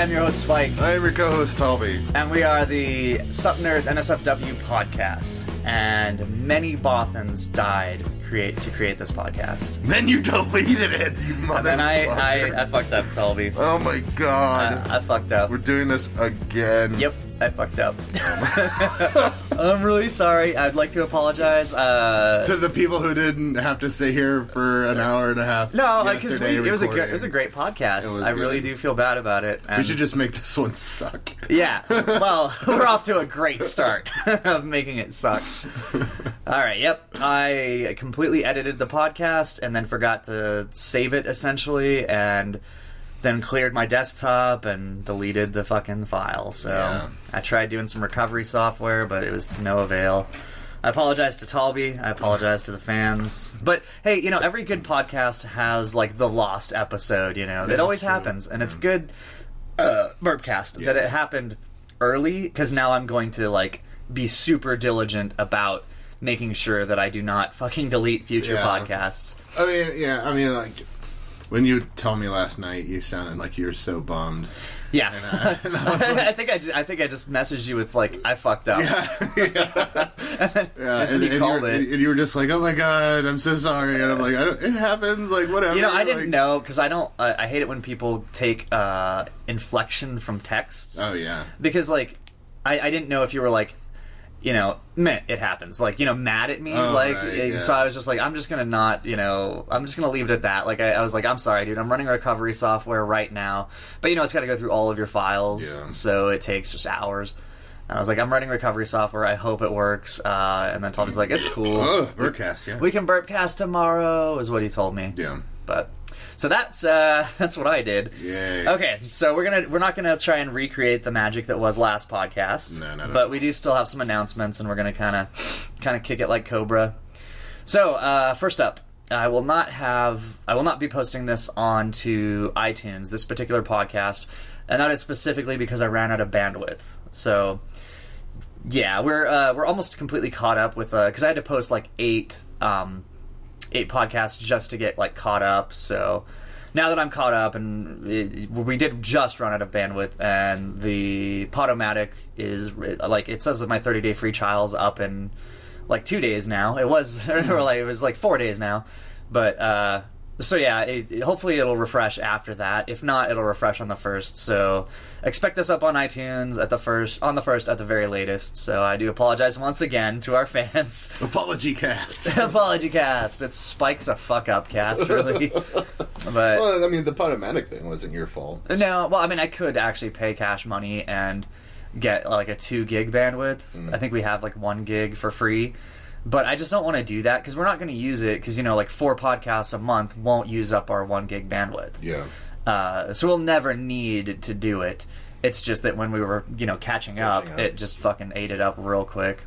I am your host Spike, I am your co-host Talby. and we are the Sup Nerds NSFW podcast. And many Bothans died create to create this podcast. Then you deleted it, you mother. And then I, I, I fucked up, Telby. Oh my god. I, I fucked up. We're doing this again. Yep, I fucked up. I'm really sorry. I'd like to apologize. Uh, To the people who didn't have to stay here for an hour and a half. no, because it was a good, recording. it was a great podcast. I really do feel bad about it. We should just make this one suck. Yeah. Well, we're off to a great start of making it suck. All right. Yep. I completely edited the podcast and then forgot to save it essentially, and then cleared my desktop and deleted the fucking file. So Yeah. I tried doing some recovery software, but it was to no avail. I apologize to Talby. I apologize to the fans. But hey, you know, every good podcast has like the lost episode. You know, it that's always happens, and it's good. Uh, Burpcast that it happened early because now I'm going to like be super diligent about making sure that I do not fucking delete future Yeah. podcasts. I mean, yeah, I mean, like, when you told me last night, you sounded like you were so bummed. Yeah, I think I, ju- I think I just messaged you with like I fucked up. yeah, and, you and, called you were, it. and you were just like, "Oh my god, I'm so sorry," and I'm like, I don't, "It happens, like whatever." You know, I didn't like- know because I don't. I I hate it when people take uh, inflection from texts. Oh yeah, because like I, I didn't know if you were like you know meh, it happens. Like you know mad at me Oh, like right, yeah. so i was just like i'm just gonna not you know i'm just gonna leave it at that. Like I, I was like i'm sorry dude i'm running recovery software right now. But you know it's got to go through all of your files Yeah. so it takes just hours. And i was like i'm running recovery software i hope it works. Uh, and then Tom was like it's cool. Oh, Birdcast, yeah, we can burpcast tomorrow is what he told me. Yeah, but so that's uh that's what i did Yay. Okay, so we're gonna we're not gonna try and recreate the magic that was last podcast. No, no, But we do still have some announcements, and we're gonna kind of kind of kick it like Cobra. So uh, first up, I will not have I will not be posting this onto iTunes. This particular podcast, and that is specifically because I ran out of bandwidth. So yeah, we're uh, we're almost completely caught up with uh because I had to post like eight um, eight podcasts just to get like caught up. So now that I'm caught up, and it, we did just run out of bandwidth, and the Podomatic is like it says that my 30 day free trial's up in like two days now. It was or like it was like four days now, but uh, so yeah, it, hopefully it'll refresh after that. If not, it'll refresh on the first. So expect this up on iTunes at the first, on the first at the very latest. So I do apologize once again to our fans. apology cast. Apology cast. It spikes a fuck up cast, really. but well, I mean, the Podomatic thing wasn't your fault. no, well, I mean, I could actually pay cash money and get like a two gig bandwidth. Mm. I think we have like one gig for free. But I just don't want to do that because we're not going to use it because, you know, like four podcasts a month won't use up our one gig bandwidth. Yeah, Uh, so we'll never need to do it. It's just that when we were, you know, catching, up, Catching up. it just fucking ate it up real quick.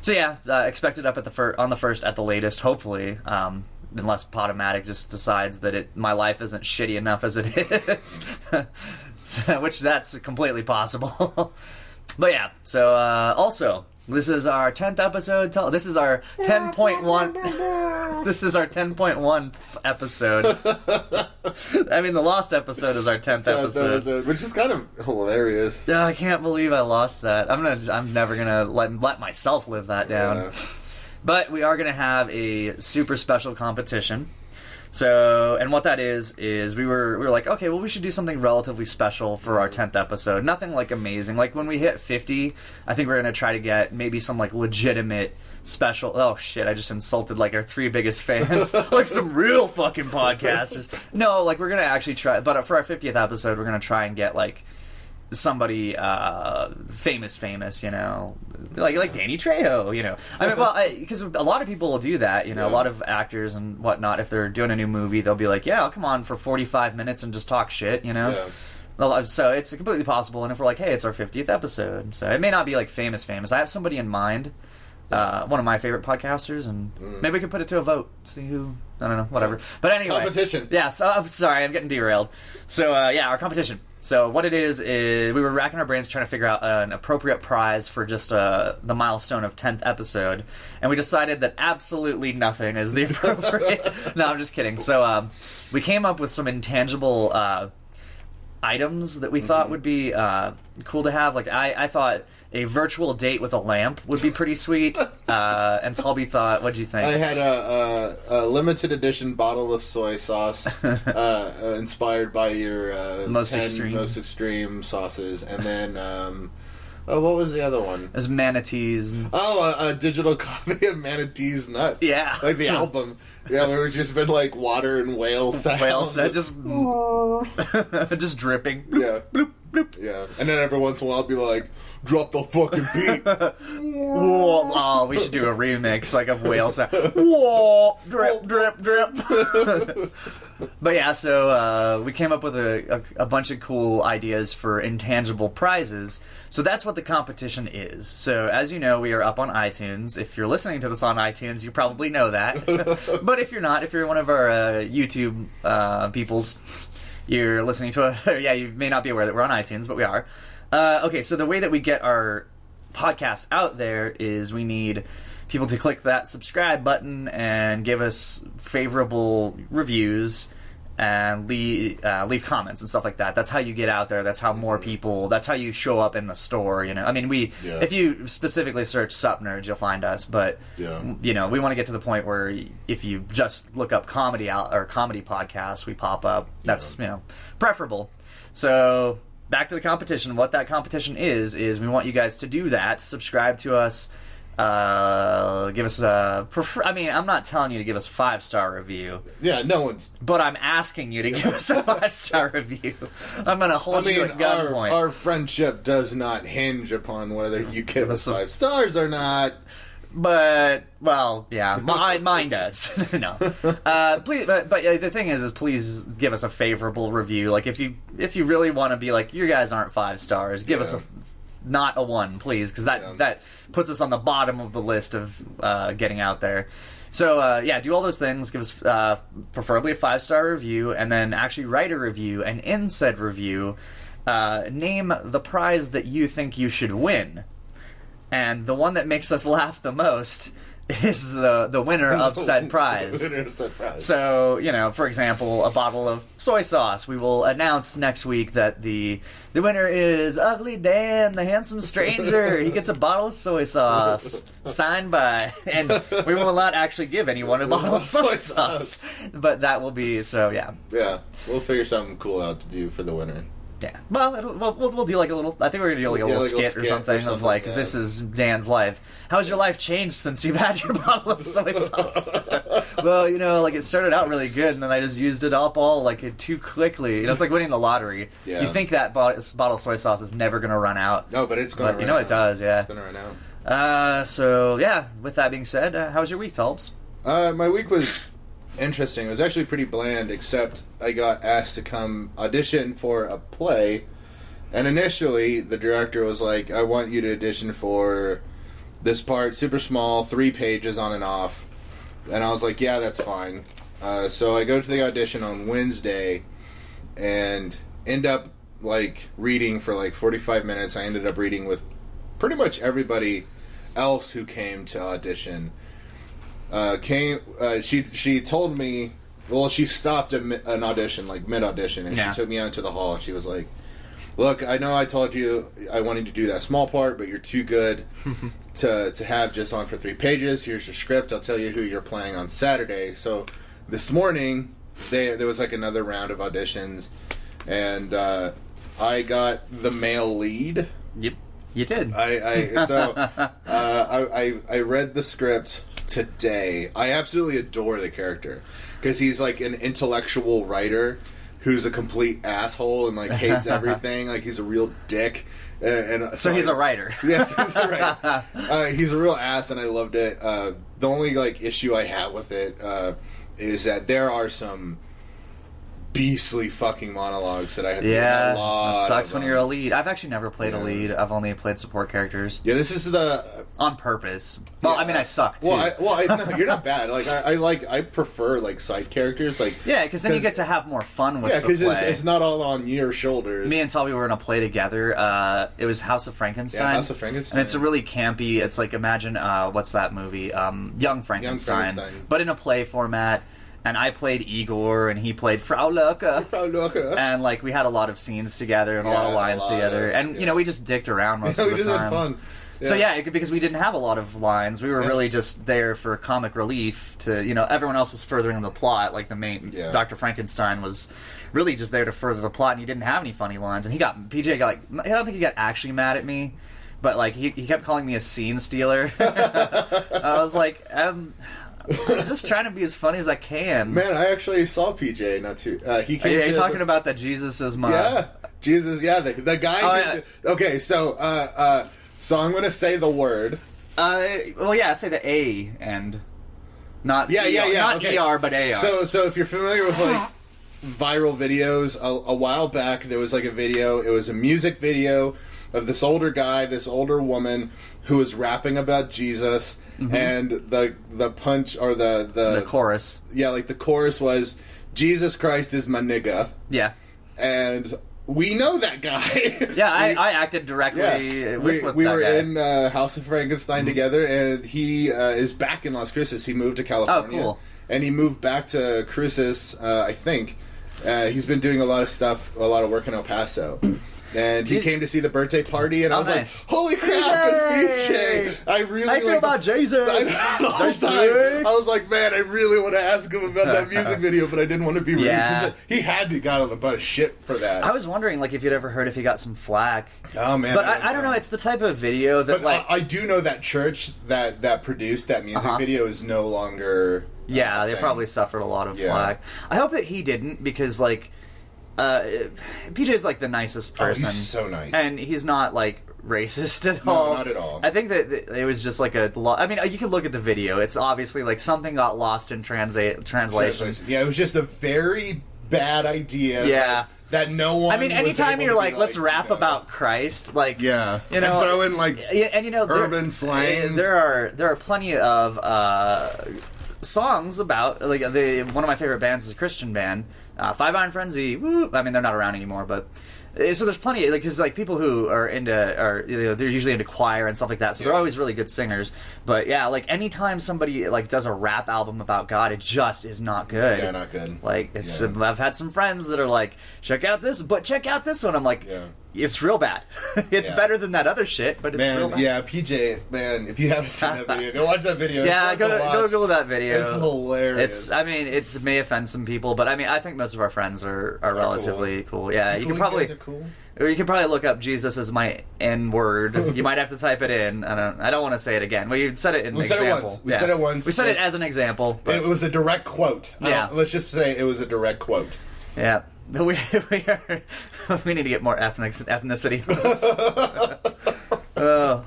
So yeah, uh, expect it up at the fir- on the first at the latest, hopefully. Um, unless Podomatic just decides that it my life isn't shitty enough as it is, So- which that's completely possible. but yeah, so uh, also this is our tenth episode. Tell this is our ten point one. this is our ten point one episode. I mean, the lost episode is our tenth episode. which is kind of hilarious. Oh, I can't believe I lost that. I'm gonna. I'm never gonna let let myself live that down. Yeah. But we are gonna have a super special competition. So, and what that is is we were we were like, okay, well, we should do something relatively special for our tenth episode. Nothing like amazing. Like when we hit fifty, I think we're gonna try to get maybe some like legitimate special. Oh shit! I just insulted like our three biggest fans, like some real fucking podcasters. No, like we're gonna actually try. But for our fiftieth episode, we're gonna try and get like somebody uh, famous, famous, you know, like like Danny Trejo, you know. I mean, well, because a lot of people will do that, you know. A lot of actors and whatnot, if they're doing a new movie, they'll be like, "Yeah, I'll come on for forty-five minutes and just talk shit," you know. Yeah. So it's completely possible, and if we're like, "Hey, it's our fiftieth episode," so it may not be like famous, famous. I have somebody in mind. Uh, one of my favorite podcasters, and maybe we can put it to a vote. See who I don't know, whatever. But anyway, Competition. Yeah. So I'm sorry, I'm getting derailed. So uh, yeah, our competition. So what it is is we were racking our brains trying to figure out an appropriate prize for just uh, the milestone of tenth episode, and we decided that absolutely nothing is the appropriate. no, I'm just kidding. So um, we came up with some intangible. Uh, items that we thought would be uh, cool to have. Like I, I thought a virtual date with a lamp would be pretty sweet. Uh, and Talby thought, "What'd you think?" I had a, a, a limited edition bottle of soy sauce, uh, uh, inspired by your uh, Most 10 extreme. most extreme sauces, and then um, oh, what was the other one? There's manatees. And, Oh, a, a digital copy of Manatee's Nuts. Yeah. like the album. Yeah, where it's just been like water and whale sounds. whales that just just dripping. yeah, Bloop, bloop. yeah, and then every once in a while, I'll be like, "Drop the fucking beat." Whoa, oh, we should do a remix like of whale sound. Whoa, drip, drip, drip. but yeah, so uh, we came up with a, a, a bunch of cool ideas for intangible prizes. So that's what the competition is. So as you know, we are up on iTunes. If you're listening to this on iTunes, you probably know that. but if you're not, if you're one of our uh, YouTube uh, peoples, you're listening to a yeah, you may not be aware that we're on iTunes, but we are. Uh, okay, so the way that we get our podcast out there is we need people to click that subscribe button and give us favorable reviews and leave uh, leave comments and stuff like that. That's how you get out there. That's how more people. That's how you show up in the store. You know, I mean, we Yeah. if you specifically search Sup Nerds, you'll find us. But Yeah. you know, we want to get to the point where if you just look up comedy out or comedy podcasts, we pop up. That's you know preferable. So back to the competition. What that competition is is we want you guys to do that. Subscribe to us. Uh, give us a. Prefer- I mean, I'm not telling you to give us a five star review, yeah, no one's. but I'm asking you to give us a five star review. I'm gonna I hold you mean, at our, gunpoint. our friendship does not hinge upon whether you give us five stars or not. But well, yeah, mine, mine does. no, uh, please. But, but uh, the thing is, is please give us a favorable review. Like if you if you really want to be like you guys aren't five stars, give us a not a one, please, because that Yeah. that puts us on the bottom of the list of uh, getting out there. So uh, yeah, do all those things. Give us uh, preferably a five star review, and then actually write a review. And in said review, uh, name the prize that you think you should win and the one that makes us laugh the most is the the winner of said prize. Winner of said prize. So you know, for example, a bottle of soy sauce. We will announce next week that the the winner is Ugly Dan, the handsome stranger. he gets a bottle of soy sauce signed by, and we will not actually give anyone a bottle of soy sauce, but that will be so. Yeah, yeah, we'll figure something cool out to do for the winner. Yeah. Well, we'll, we'll we'll do like a little. I think we're gonna do like a Yeah, little like a little skit or skit or something, of something, like this is Dan's life. How's your life changed since you've had your bottle of soy sauce? well, you know, like it started out really good, and then I just used it up all like too quickly. You know, it's like winning the lottery. Yeah. You think that bo- bottle of soy sauce is never gonna run out. No, but it's gonna. But you know it does, yeah. It's gonna run out. Uh, so yeah. With that being said, uh, how was your week, Tulbs? Uh, my week was interesting. It was actually pretty bland, except I got asked to come audition for a play. And initially, the director was like, I want you to audition for this part, super small, three pages on and off. And I was like, yeah, that's fine. Uh, so I go to the audition on Wednesday and end up like reading for like 45 minutes. I ended up reading with pretty much everybody else who came to audition uh, came. Uh, she she told me. Well, she stopped mi- an audition, like mid audition, and Yeah. she took me out to the hall. and She was like, "Look, I know I told you I wanted to do that small part, but you're too good to to have just on for three pages. Here's your script. I'll tell you who you're playing on Saturday." So this morning, they, there was like another round of auditions, and uh, I got the male lead. Yep, you did. I, I so uh, I, I I read the script today. I absolutely adore the character because he's like an intellectual writer who's a complete asshole and like hates everything. like he's a real dick. And, and so he's I- a writer. Yes, he's a writer. uh, he's a real ass, and I loved it. Uh, the only like issue I have with it uh, is that there are some beastly fucking monologues that I to Yeah, a lot. it sucks when them. you're a lead. I've actually never played a lead. I've only played support characters Yeah, this is the on purpose. Well, I mean, I suck too. Well, I, well, I, no, you're not bad. Like I, I like, I prefer like side characters. Like yeah, because then you get to have more fun with yeah, the because it's, it's not all on your shoulders. Me and Toby were in a play together. Uh, it was House of Frankenstein. Yeah, House of Frankenstein. And it's a really campy. It's like imagine uh, what's that movie? Um, Young Frankenstein, Young Frankenstein. but in a play format. And I played Igor, and he played Frau Lurker. Frau. And like we had a lot of scenes together and a lot Yeah, of a lines lot together, of- and you know we just dicked around most Yeah, of we the just time. had fun. So yeah, it could, because we didn't have a lot of lines, we were Yeah. really just there for comic relief. To you know, everyone else was furthering the plot. Like the main Yeah. Doctor Frankenstein was really just there to further the plot, and he didn't have any funny lines. And he got PJ got like I don't think he got actually mad at me, but like he he kept calling me a scene stealer. I was like, um, I'm just trying to be as funny as I can. Man, I actually saw PJ not too. Uh, he Are you, are you the- talking about that Jesus is my? Yeah, Jesus. Yeah, the, the guy. Oh, who yeah. Okay, so uh, uh, so I'm gonna say the word. Uh, well, yeah, say the A and not Yeah, yeah, ER, yeah. not okay. ER but AR. So, so if you're familiar with like viral videos, a, a while back there was like a video. It was a music video of this older guy, this older woman who was rapping about Jesus, and the the punch or the the, Mm-hmm. the chorus. yeah, like the chorus was Jesus Christ is my nigga, Yeah. and we know that guy. Yeah, I, We- I acted directly yeah, with, we, with we that were guy. in uh, House of Frankenstein together, and he uh, is back in Las Cruces. He moved to California, Oh, cool. and he moved back to Cruces. Uh, I think uh, he's been doing a lot of stuff, a lot of work in El Paso. And he came to see the birthday party, and I Oh, was nice. like, "Holy crap, it's PJ!" I really you feel like, about Jesus? I, the whole time. I was like, "Man, I really want to ask him about that music video, but I didn't want to be rude Yeah. because he had to got on the butt of shit for that." I was wondering, like, if you'd ever heard if he got some flack. oh man, But I, I don't know. It's the type of video that, But like, I, I do know that church that that produced that music Uh-huh. video is no longer. yeah, they thing. probably suffered a lot of Yeah. flack. I hope that he didn't because, like, uh, PJ's like the nicest Oh, person. he's so nice. and he's not like racist at No, all. not at all. I think that it was just like a. Lo- I mean, you can look at the video. It's obviously like something got lost in translate translation. Translation. Yeah, it was just a very bad idea. Yeah. That, that no one. I mean, anytime you're like, let's rap you know, about Christ, like, Yeah. you know, And throw in, like, yeah, and you know, there- urban slang. There are there are plenty of uh, songs about like the one of my favorite bands is a Christian band, uh, Five Iron Frenzy. Woo! I mean, they're not around anymore, but. uh, So there's plenty, like, cause like people who are into, are you know, they're usually into choir and stuff like that. So they're always really good singers. But yeah, like anytime somebody like does a rap album about God, it just is not good. Yeah, not good. Like it's, Yeah. I've had some friends that are like, check out this, but check out this one. I'm like, Yeah. It's real bad. it's Yeah. better than that other shit, but it's real bad. yeah, PJ, man, if you haven't seen that video, go watch that video. Yeah, go go watch. go that video. It's hilarious. It's I mean it may offend some people, but I mean I think most of our friends are, are relatively cool. Yeah, you Cool can probably cool. you can probably look up Jesus as my N word. you might have to type it in. I don't I don't want to say it again. Well, you said it in We said it example. once. We said it once. We said it as an example. but- It was a direct quote. Yeah. let's just say it was a direct quote. Yeah. We, we, are, we need to get more ethnic ethnicity. for this. oh.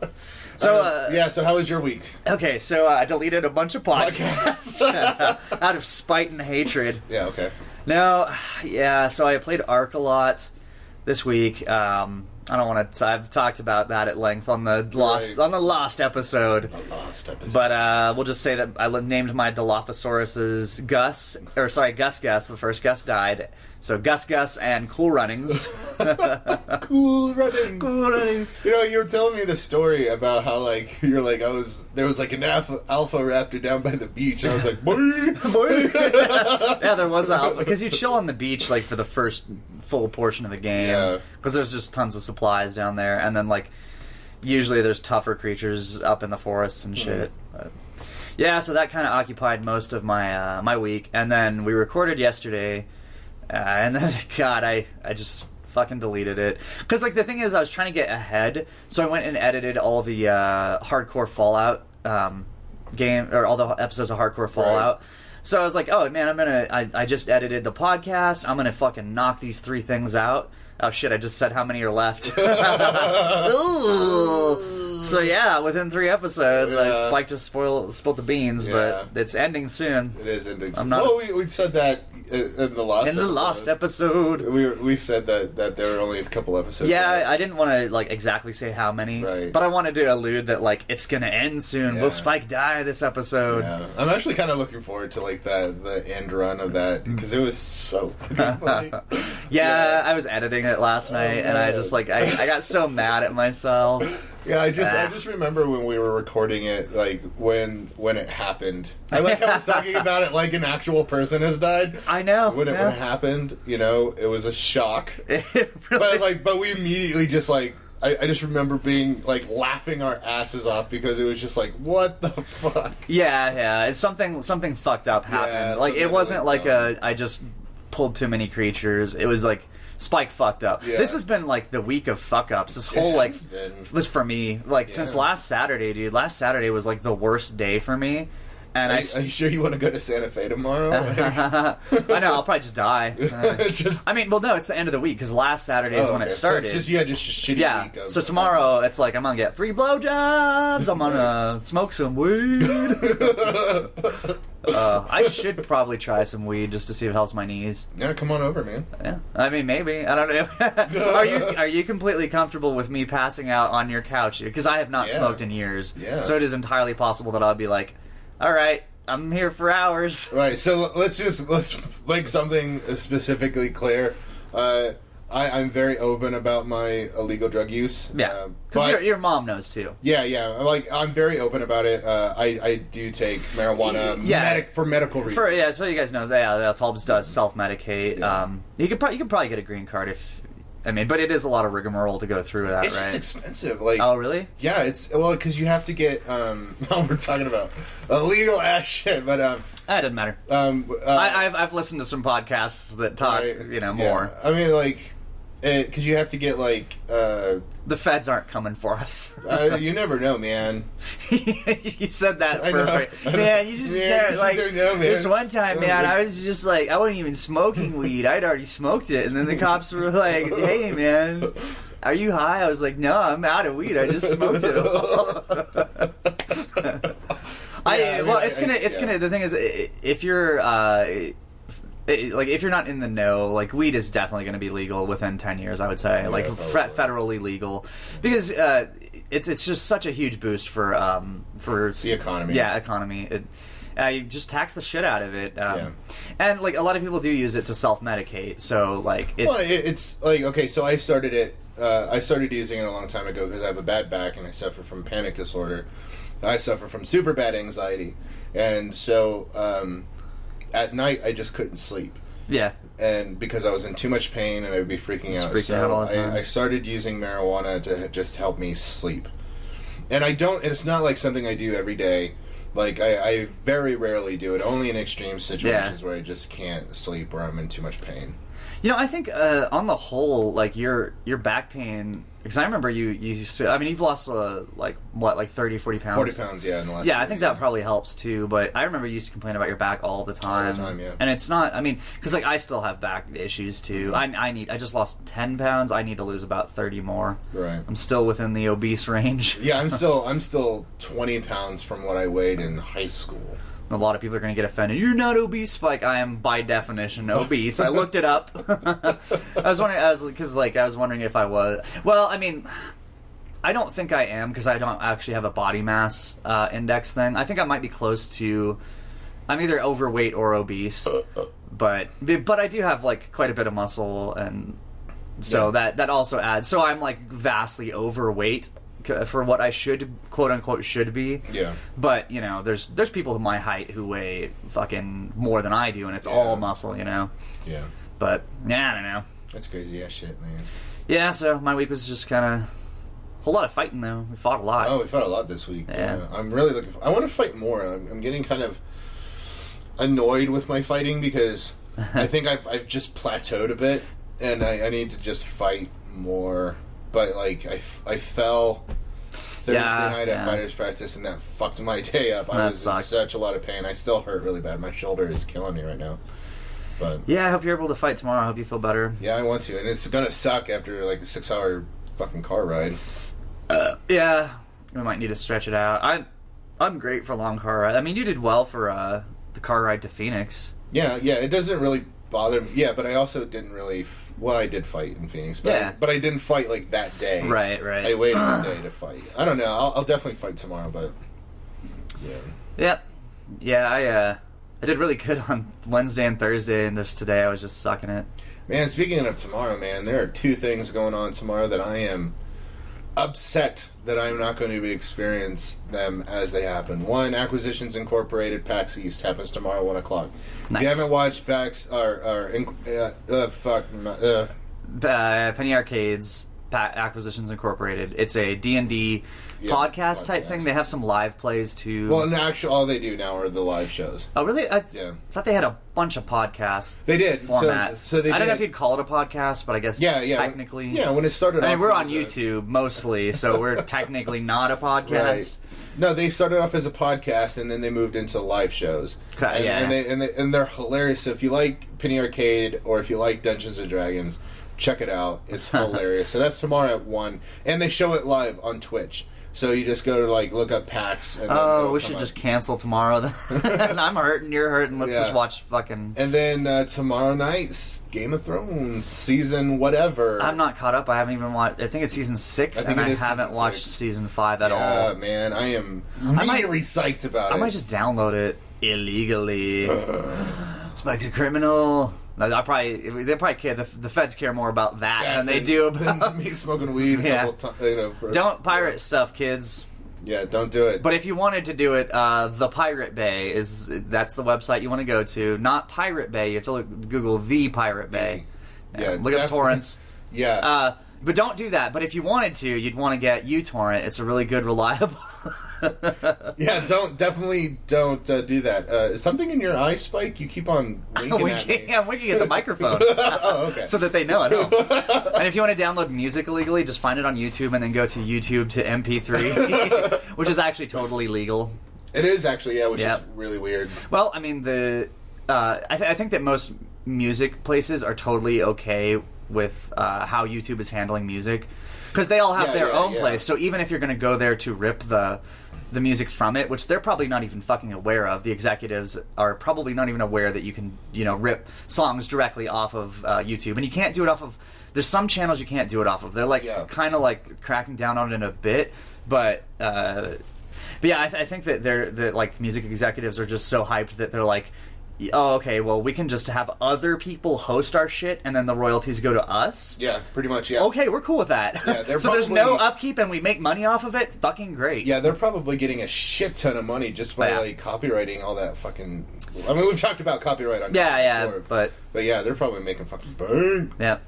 So, uh, yeah. So how was your week? okay, so uh, I deleted a bunch of podcasts out of spite and hatred. Yeah. Okay. No, yeah, so I played Ark a lot this week. Um, I don't want to. I've talked about that at length on the lost Right. on the lost episode. The last episode. But uh, we'll just say that I named my Dilophosaurus's Gus, or sorry, Gus Gus. The first Gus died, so Gus Gus and Cool Runnings. cool runnings. cool Runnings. You know, you were telling me the story about how like you're like I was there was like an alpha, alpha raptor down by the beach. And I was like, "Boy." boy. yeah, there was a because you chill on the beach like for the first full portion of the game Yeah. because there's just tons of supplies down there, and then like usually there's tougher creatures up in the forests and shit. But, yeah, so that kind of occupied most of my uh, my week, and then we recorded yesterday, uh, and then God, I I just fucking deleted it because like the thing is I was trying to get ahead, so I went and edited all the uh, hardcore Fallout um, game or all the episodes of hardcore Fallout. So I was like, oh man, I'm gonna. I, I just edited the podcast. I'm gonna fucking knock these three things out. Oh shit! I just said how many are left. So yeah, within three episodes, I Yeah. Spike just spoil spilled the beans, Yeah. but it's ending soon. It is ending. I'm not- Well, we, we said that in in the last In the last episode. We were, we said that that there were only a couple episodes. Yeah, left. I didn't want to like exactly say how many, Right. but I wanted to allude that like it's gonna end soon. Yeah. Will Spike die this episode? Yeah. I'm actually kind of looking forward to like that the end run of that because it was so funny. Yeah, I was editing it last night, and I just like I, I got so mad at myself. Yeah, I just I Ah. just remember when we were recording it, like when when it happened. I like how I was talking about it like an actual person has died. I know. When it, yeah. when it happened, you know, it was a shock. Really- But like, but we immediately just like. I, I just remember being like laughing our asses off because it was just like, what the fuck? Yeah, yeah. It's something something fucked up happened. Yeah, like it wasn't like like a I just pulled too many creatures. It was like Spike fucked up. Yeah. This has been like the week of fuck ups. This whole like been. was for me like since last Saturday, dude. Last Saturday was like the worst day for me. And Are, I, you- are you sure you want to go to Santa Fe tomorrow? I know I'll probably just die. Uh, just I mean, well, no, it's the end of the week because last Saturday is Oh, when it okay. So started. it's just yeah, just a shitty yeah. week. Of, So tomorrow it's like I'm gonna get three blowjobs. I'm gonna smoke some weed. uh, I should probably try some weed just to see if it helps my knees. yeah, come on over, man. Yeah. I mean, maybe. I don't know. are you are you completely comfortable with me passing out on your couch? Because I have not Yeah. smoked in years. Yeah. So it is entirely possible that I'll be like, all right, I'm here for hours. Right. So let's just let's make something specifically clear. Uh, I, I'm very open about my illegal drug use. Yeah. Uh, Because your, your mom knows too. Yeah, yeah. Like I'm very open about it. Uh, I I do take marijuana Yeah. medic, for medical reasons. For yeah, so you guys know, yeah, that Tulbs does self medicate. Yeah. Um, you could probably you could probably get a green card if, I mean, but it is a lot of rigmarole to go through that, it's right? just expensive. Like oh, really? yeah, it's well because you have to get. Um, we're talking about illegal ass shit, but um, That doesn't matter. um, uh, I, I've I've listened to some podcasts that talk, right, you know, yeah. more. I mean, like, because you have to get like. Uh, The feds aren't coming for us. uh, you never know, man. you said that I know. perfect, know. man. You just Man, scared, you like don't know, man. this one time, man. I was just like, I wasn't even smoking weed. I'd already smoked it, and then the cops were like, "Hey, man." Are you high? I was like, no, I'm out of weed. I just smoked it all. I, Yeah, I mean, well, I- it's gonna, it's yeah. gonna. The thing is, if you're, uh, it- like, if you're not in the know, like, weed is definitely going to be legal within ten years. I would say, like, fe- federally legal, because uh, it's it's just such a huge boost for um for The economy. Yeah, economy. It, uh, you just tax the shit out of it, um, Yeah. and like a lot of people do use it to self medicate. So like, it, Well, it, it's like okay, so I started it. Uh, I started using it a long time ago because I have a bad back and I suffer from panic disorder. I suffer from super bad anxiety, and so um, at night I just couldn't sleep, yeah, and because I was in too much pain and I would be freaking Just out. freaking so out all the time. I, I started using marijuana to just help me sleep, and I don't. It's not like something I do every day. Like I, I very rarely do it. Only in extreme situations where I just can't sleep or I'm in too much pain. You know, I think uh, on the whole, like your your back pain, because I remember you you. Used to, I mean, you've lost uh, like what, like 30, 40 pounds. Forty pounds, yeah. In the last Yeah, I year, think that probably helps too. But I remember you used to complain about your back all the time. All the time, yeah. And it's not. I mean, because like I still have back issues too. I I need. I just lost ten pounds. I need to lose about thirty more. Right. I'm still within the obese range. Yeah, I'm still I'm still 20 pounds from what I weighed in high school. A lot of people are going to get offended. You're not obese, Spike. I am by definition obese. I looked it up. I was wondering, I was because like I was wondering if I was. Well, I mean, I don't think I am because I don't actually have a body mass uh, index thing. I think I might be close to. I'm either overweight or obese, but but I do have like quite a bit of muscle, and so Yeah. that that also adds. So I'm like vastly overweight for what I should quote unquote should be. Yeah. But you know, there's there's people my height who weigh fucking more than I do, and it's Yeah. all muscle, you know. Yeah. But yeah, I don't know. That's crazy ass shit, man. Yeah, so my week was just kind of a whole lot of fighting though. We fought a lot. Oh, we fought a lot this week. Yeah. Yeah. I'm really looking for, I want to fight more. I'm, I'm getting kind of annoyed with my fighting because I think I've, I've just plateaued a bit and I, I need to just fight more. But, like, I, I fell Thursday Yeah, night yeah. at fighters practice and that fucked my day up. I That was sucks. in such a lot of pain. I still hurt really bad. My shoulder is killing me right now. But, Yeah, I hope you're able to fight tomorrow. I hope you feel better. yeah, I want to. And it's going to suck after, like, a six hour fucking car ride. Yeah, we might need to stretch it out. I'm I'm great for long car ride. I mean, you did well for uh, the car ride to Phoenix. Yeah, yeah, it doesn't really bother me. Yeah, but I also didn't really. Well, I did fight in Phoenix, but Yeah. I, but I didn't fight like that day. Right, right. I waited a day to fight. I don't know. I'll, I'll definitely fight tomorrow, but yeah, Yep. Yeah, I uh, I did really good on Wednesday and Thursday, and this today I was just sucking it. man. Speaking of tomorrow, man, there are two things going on tomorrow that I am upset that I'm not going to be experience them as they happen. One, Acquisitions Incorporated PAX East happens tomorrow, one o'clock. If you haven't watched PAX or, or uh, uh, fuck, uh, uh, Penny Arcades pa- Acquisitions Incorporated. It's a D and D Yeah, podcast type podcast. thing. They have some live plays too. well, in actual, all they do now are the live shows. oh, really? I Yeah. thought they had a bunch of podcasts. They did format. So, so they I don't know if you'd call it a podcast, but I guess Yeah, yeah. technically. yeah. When it started, I mean, off, we're it on was a- YouTube mostly, so we're technically not a podcast. No, they started off as a podcast and then they moved into live shows. Okay, and, yeah. and they and they and they're hilarious. So if you like Penny Arcade or if you like Dungeons and Dragons, check it out. It's hilarious. So that's tomorrow at one, and they show it live on Twitch. So you just go to like look up PAX. And Oh, we should up. just cancel tomorrow. Then I'm hurting, you're hurting. Let's Yeah. just watch fucking. And then uh, tomorrow night's Game of Thrones season whatever. I'm not caught up. I haven't even watched. I think it's season six, I and I haven't season watched six. season five at yeah, all. man, I am i might really psyched about I it. I might just download it illegally. Spike's a criminal. I probably they probably care. The, the feds care more about that Yeah, than they do about. me smoking weed. Yeah. Yeah. Time, you know, for, Don't pirate stuff, kids. Yeah, don't do it. But if you wanted to do it, uh, the Pirate Bay is that's the website you want to go to. Not Pirate Bay. You have to look, Google the Pirate Bay. Yeah, look up definitely. torrents. yeah, Uh, but don't do that. But if you wanted to, you'd want to get uTorrent. It's a really good, reliable. yeah, don't definitely don't uh, do that. Uh, is something in your eye, Spike? You keep on winking at winking. I'm winking at the microphone. oh, okay. so that they know at home. and if you want to download music illegally, just find it on YouTube and then go to YouTube to MP3, which is actually totally legal. it is actually yeah, which Yeah. is really weird. Well, I mean the uh, I, th- I think that most music places are totally okay with uh, how YouTube is handling music because they all have Yeah, their yeah, own yeah. place. So even if you're going to go there to rip the the music from it, which they're probably not even fucking aware of, the executives are probably not even aware that you can you know rip songs directly off of uh, YouTube, and you can't do it off of. There's some channels you can't do it off of. They're like Yeah. kind of like cracking down on it in a bit, but. Uh, but yeah, I, th- I think that they're that like music executives are just so hyped that they're like, oh, okay, well, we can just have other people host our shit, and then the royalties go to us. Yeah, pretty much. Yeah. Okay, we're cool with that. Yeah, they're so there's no upkeep, and we make money off of it. Fucking great. Yeah, they're probably getting a shit ton of money just by Yeah. like copywriting all that fucking. I mean, we've talked about copyright on yeah, yeah. before, But but yeah, they're probably making fucking bang. yeah.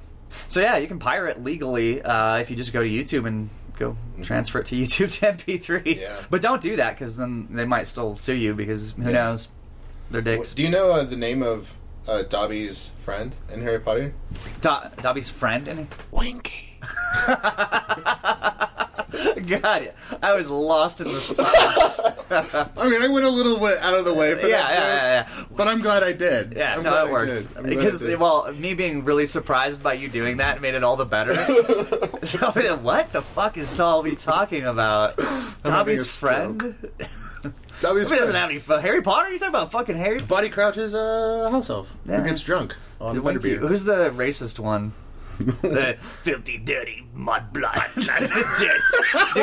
So yeah, you can pirate legally uh, if you just go to YouTube and go transfer it to YouTube to MP3. Mm-hmm. Yeah. But don't do that because then they might still sue you because who Yeah. knows? They're dicks. Do you know uh, the name of uh, Dobby's friend in Harry Potter? Do- Dobby's friend in it. Winky. God, I was lost in the sauce. I mean, I went a little bit out of the way for yeah, that yeah, joke, yeah, yeah. but I'm glad I did. Yeah, I'm no, glad that works. did. I'm glad I Because, well, me being really surprised by you doing that made it all the better. so, what the fuck is Solby talking about? having a Dobby's stroke. He doesn't have any fun. Harry Potter? You talking about fucking Harry? Barty Crouch is a house elf Yeah. who gets drunk on the Winky. butterbeer. Who's the racist one? the filthy, dirty mud blood. Dude,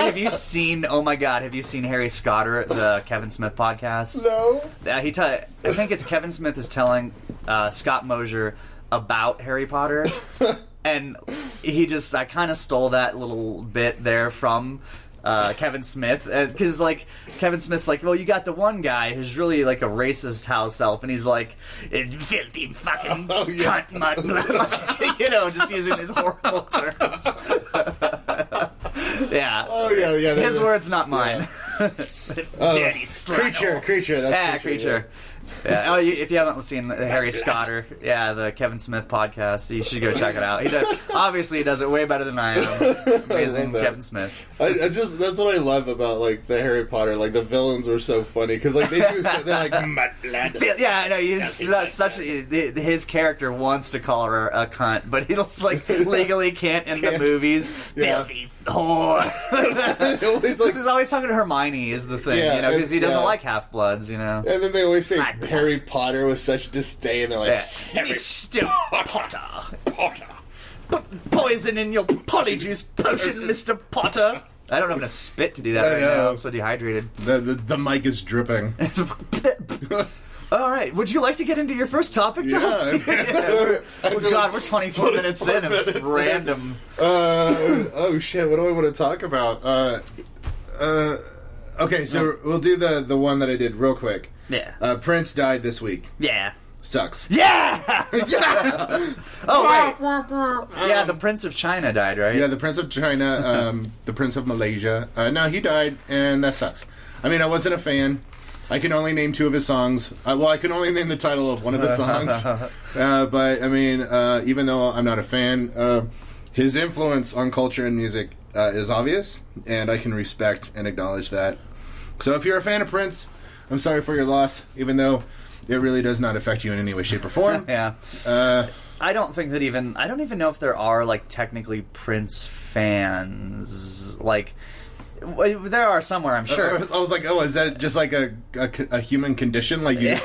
have you seen? Oh my god, have you seen Harry Scotter, the Kevin Smith podcast? No. Uh, he, I think it's Kevin Smith is telling uh, Scott Mosier about Harry Potter, and he just I kind of stole that little bit there from. Uh, Kevin Smith, because like Kevin Smith's like, well, you got the one guy who's really like a racist house elf, and he's like, "Eh, filthy fucking Oh, yeah. cunt mud, you know, just using these horrible terms. yeah, Oh yeah, yeah. his words, not mine. uh, Dirty slut. creature, creature. That's Yeah, creature. Yeah. Oh, you, if you haven't seen Harry Scotter, yeah, the Kevin Smith podcast, you should go check it out. He does, obviously he does it way better than I am. Amazing that. Kevin Smith. I, I just that's what I love about like the Harry Potter. Like the villains were so funny because like they do so- they're like. Yeah, I know. He's that's such. A, his character wants to call her a cunt, but he's like legally can't in the Can't. movies. Yeah. Filthy whore. always like, This is always talking to Hermione is the thing, Yeah, you know, because he doesn't yeah. like half bloods, you know. and then they always say. Harry Potter with such disdain. They're like Yeah. Harry Mr. Potter. Potter. Put poison in your polyjuice potion, Mr. Potter. I don't have enough spit to do that I right know. now. I'm so dehydrated. The, the the mic is dripping. All right. Would you like to get into your first topic? Tom? Yeah. oh God, we're 24 minutes in 24 minutes of in. random. Uh, oh shit! What do I want to talk about? Uh, uh, okay, so we'll do the the one that I did real quick. Yeah. Uh, Prince died this week. Yeah. Sucks. Yeah. yeah. oh wait. Yeah, the Prince of China died, right? Yeah, the Prince of China, um, the Prince of Malaysia. Uh, no, he died, and that sucks. I mean, I wasn't a fan. I can only name two of his songs. Uh, well, I can only name the title of one of his songs. uh, but I mean, uh, even though I'm not a fan, uh, his influence on culture and music uh, is obvious, and I can respect and acknowledge that. So, if you're a fan of Prince, I'm sorry for your loss, even though it really does not affect you in any way, shape, or form. Yeah. uh, I don't think that even I don't even know if there are like technically Prince fans. Like there are somewhere, I'm I sure. was, I was like, oh, is that just like a, a, a human condition? Like you, Yeah.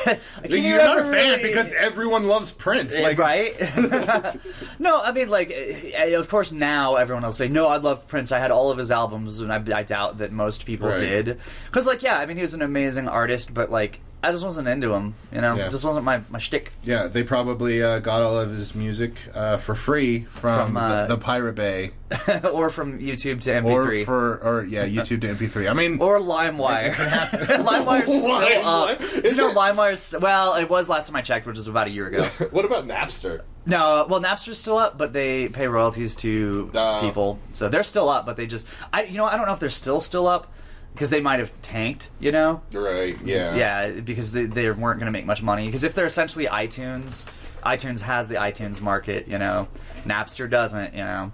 Can you you're not a fan really- because everyone loves Prince. Like, right? no, I mean, like, eh, of course, now everyone will say, "No, I love Prince. I had all of his albums," and I, I doubt that most people Right. did. Because, like, yeah, I mean, he was an amazing artist, but like, I just wasn't into him. You know, Yeah. it just wasn't my my shtick. Yeah, they probably uh, got all of his music uh, for free from, From, uh, the, the Pirate Bay, or from YouTube to MP3, for or yeah, YouTube to MP3. I mean, or LimeWire. LimeWire's still up. You know Is it? LimeWire's? Well, it was last time I checked, which was about a year ago. what about Napster? No, well, Napster's still up, but they pay royalties to Oh. people, so they're still up. But they just, I, you know, I don't know if they're still still up because they might have tanked. You know, Right? Yeah. yeah, because they, they weren't going to make much money. Because if they're essentially iTunes, iTunes has the iTunes market. You know, Napster doesn't. You know,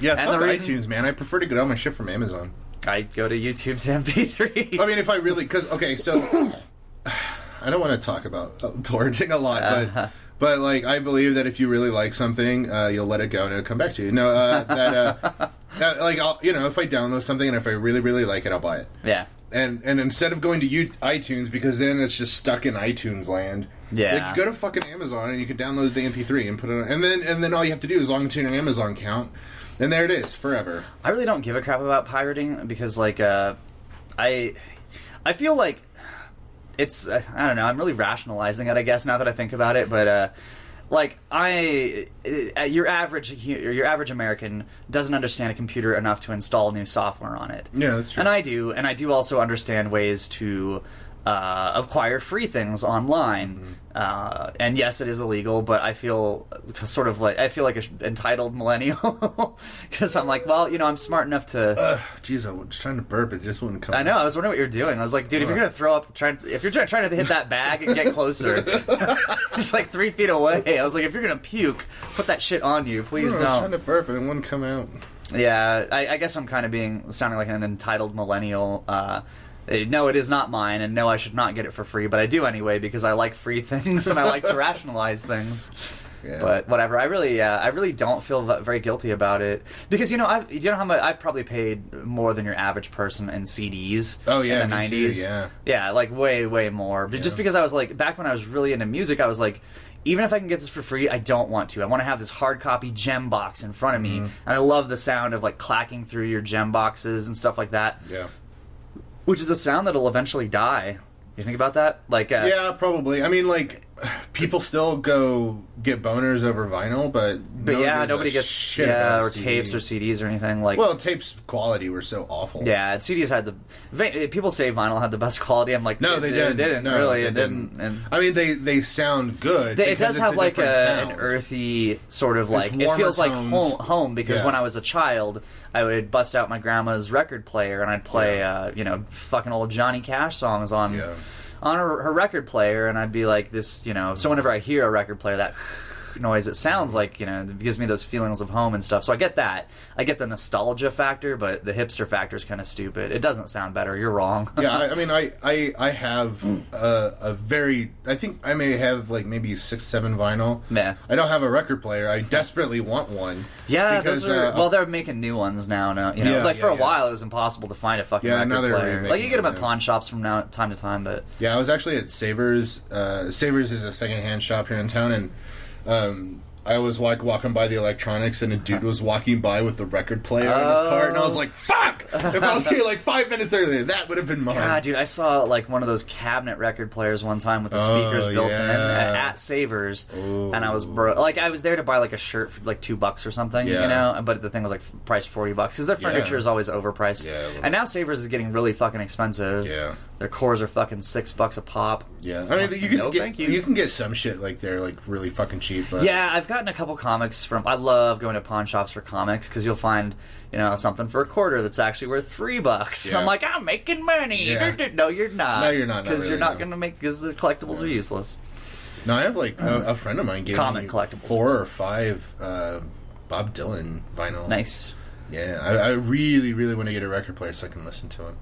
Yeah. And fuck the reason- iTunes, man. I prefer to get all my shit from Amazon. I go to YouTube's MP3. I mean, if I really, because okay, so I don't want to talk about uh, torrenting a lot, Uh-huh. but but like I believe that if you really like something, uh, you'll let it go and it'll come back to you. No, uh, that uh, uh, like I'll, you know, if I download something and if I really really like it, I'll buy it. yeah, And and instead of going to you, iTunes because then it's just stuck in iTunes land. Yeah. like go to fucking Amazon and you can download the MP3 and put it on, and then and then all you have to do is log into your Amazon account, and there it is forever. I really don't give a crap about pirating because, like, uh, I, I feel like it's uh, I don't know. I'm really rationalizing it, I guess, now that I think about it. But uh, like, I, uh, your average your average American doesn't understand a computer enough to install new software on it. Yeah, that's true. And I do, and I do also understand ways to uh, acquire free things online. Mm-hmm. Uh, and yes, it is illegal, but I feel sort of like I feel like an entitled millennial because I'm like, well, you know, I'm smart enough to. Ugh, Jeez, I was trying to burp, it just wouldn't come. I know. I was wondering what you're doing. I was like, dude, if you're gonna throw up, trying if you're try- trying to hit that bag and get closer, it's like three feet away. I was like, if you're gonna puke, put that shit on you, please was trying don't. Trying to burp and it wouldn't come out. Yeah, I, I guess I'm kind of being sounding like an entitled millennial. Uh, no, it is not mine, and no, I should not get it for free, but I do anyway because I like free things and I like to rationalize things. Yeah. But whatever, I really, uh, I really don't feel very guilty about it because you know, I've, you know how much I've probably paid more than your average person in CDs. Oh, yeah, in the '90s. yeah. yeah, like way, way more. But just because I was like back when I was really into music, I was like. Even if I can get this for free, I don't want to. I want to have this hard copy gem box in front of me, Mm-hmm. and I love the sound of like clacking through your gem boxes and stuff like that Yeah. Which is a sound that'll eventually die. You think about that? Like, uh, Yeah, probably. I mean, like, people still go get boners over vinyl, but but no yeah, nobody gets shit yeah or tapes or CDs or anything like. Well, tapes quality were so awful. yeah, and CDs had the people say vinyl had the best quality. I'm like, No, it, they didn't. didn't No, really. they It didn't. And I mean, they they sound good. They- it does have like a, an earthy sort of like it feels like home home because Yeah. when I was a child I would bust out my grandma's record player and I'd play Yeah. uh, you know fucking old Johnny Cash songs on Yeah. On her, her record player and I'd be like this you know so whenever I hear a record player that noise it sounds like you know it gives me those feelings of home and stuff so I get that I get the nostalgia factor but the hipster factor is kind of stupid it doesn't sound better you're wrong yeah, I, I mean, I I, I have a, a very. I think I may have like maybe six, seven vinyl. Yeah. I don't have a record player. I desperately want one. Yeah, because those are, uh, well, they're making new ones now. Now, you know, Yeah, like for a yeah. while, it was impossible to find a fucking Yeah, record player. Like you get them at pawn shops from now time to time, but Yeah, I was actually at Savers. Uh, Savers is a secondhand shop here in town, and um, I was like walking by the electronics, and a dude was walking by with the record player in his cart, and I was Oh. like, "Fuck! If I was here like five minutes earlier, that would have been mine." God, dude, I saw like one of those cabinet record players one time with the speakers Oh, built in yeah. at, at Savers, and I was bro- like, I was there to buy like a shirt for like two bucks or something, you Yeah. know, but the thing was like f- priced forty bucks because their furniture is always overpriced. Yeah, a little and now Savers is getting really fucking expensive. Yeah. Their cores are fucking six bucks a pop. Yeah, I mean, you can No, get thank you. you. can get some shit like they're like really fucking cheap, but Yeah, I've gotten a couple comics from. I love going to pawn shops for comics because you'll find, you know, something for a quarter that's actually worth three bucks. Yeah. I'm like, I'm making money. Yeah. No, you're not. No, you're not, not Because you're not no. going to make because the collectibles are useless. No, I have like a, a friend of mine gave Comic me collectibles. four or five uh, Bob Dylan vinyl. Nice. Yeah, I, I really, really want to get a record player so I can listen to him.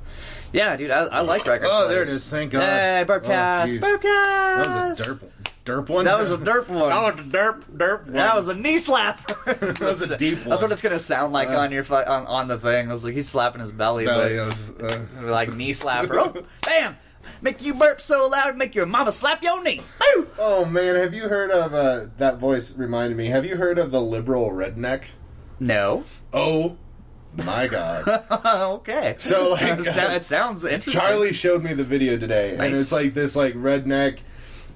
Yeah, dude, I, I like record. Oh, there it players. is. Thank God. Hey, Burpcast, jeez. Burpcast. That was a derp, derp one. That was a derp one. That was a derp, derp. One. That was a knee slap. That was a deep That's one. what it's gonna sound like Uh, on your fu- on, on the thing. I was like, he's slapping his belly, Belly, but uh, uh, like knee slapper. Oh, bam! Make you burp so loud, make your mama slap your knee. Boo! Oh man, have you heard of uh, that voice? Reminded me. Have you heard of the liberal redneck? No. Oh my god! okay. So, like, it, sou- it sounds interesting. Charlie showed me the video today, and it's like this like redneck,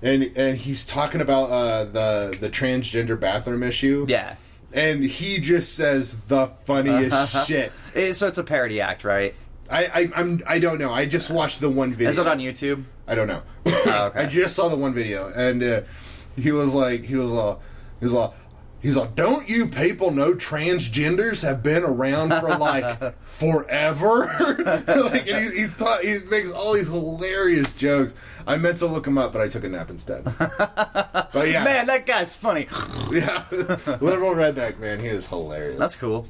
and and he's talking about uh, the the transgender bathroom issue. Yeah. and he just says the funniest shit. Eh, so it's a parody act, right? I, I I'm I don't know. I just watched the one video. Is it on YouTube? I don't know. Oh, okay. I just saw the one video, and uh, he was like, he was uh, he was like. He's like, don't you people know transgenders have been around for like forever? like, and he, he, he makes all these hilarious jokes. I meant to look him up, but I took a nap instead. but yeah, Man, that guy's funny. yeah, liberal redneck man, he is hilarious. That's cool.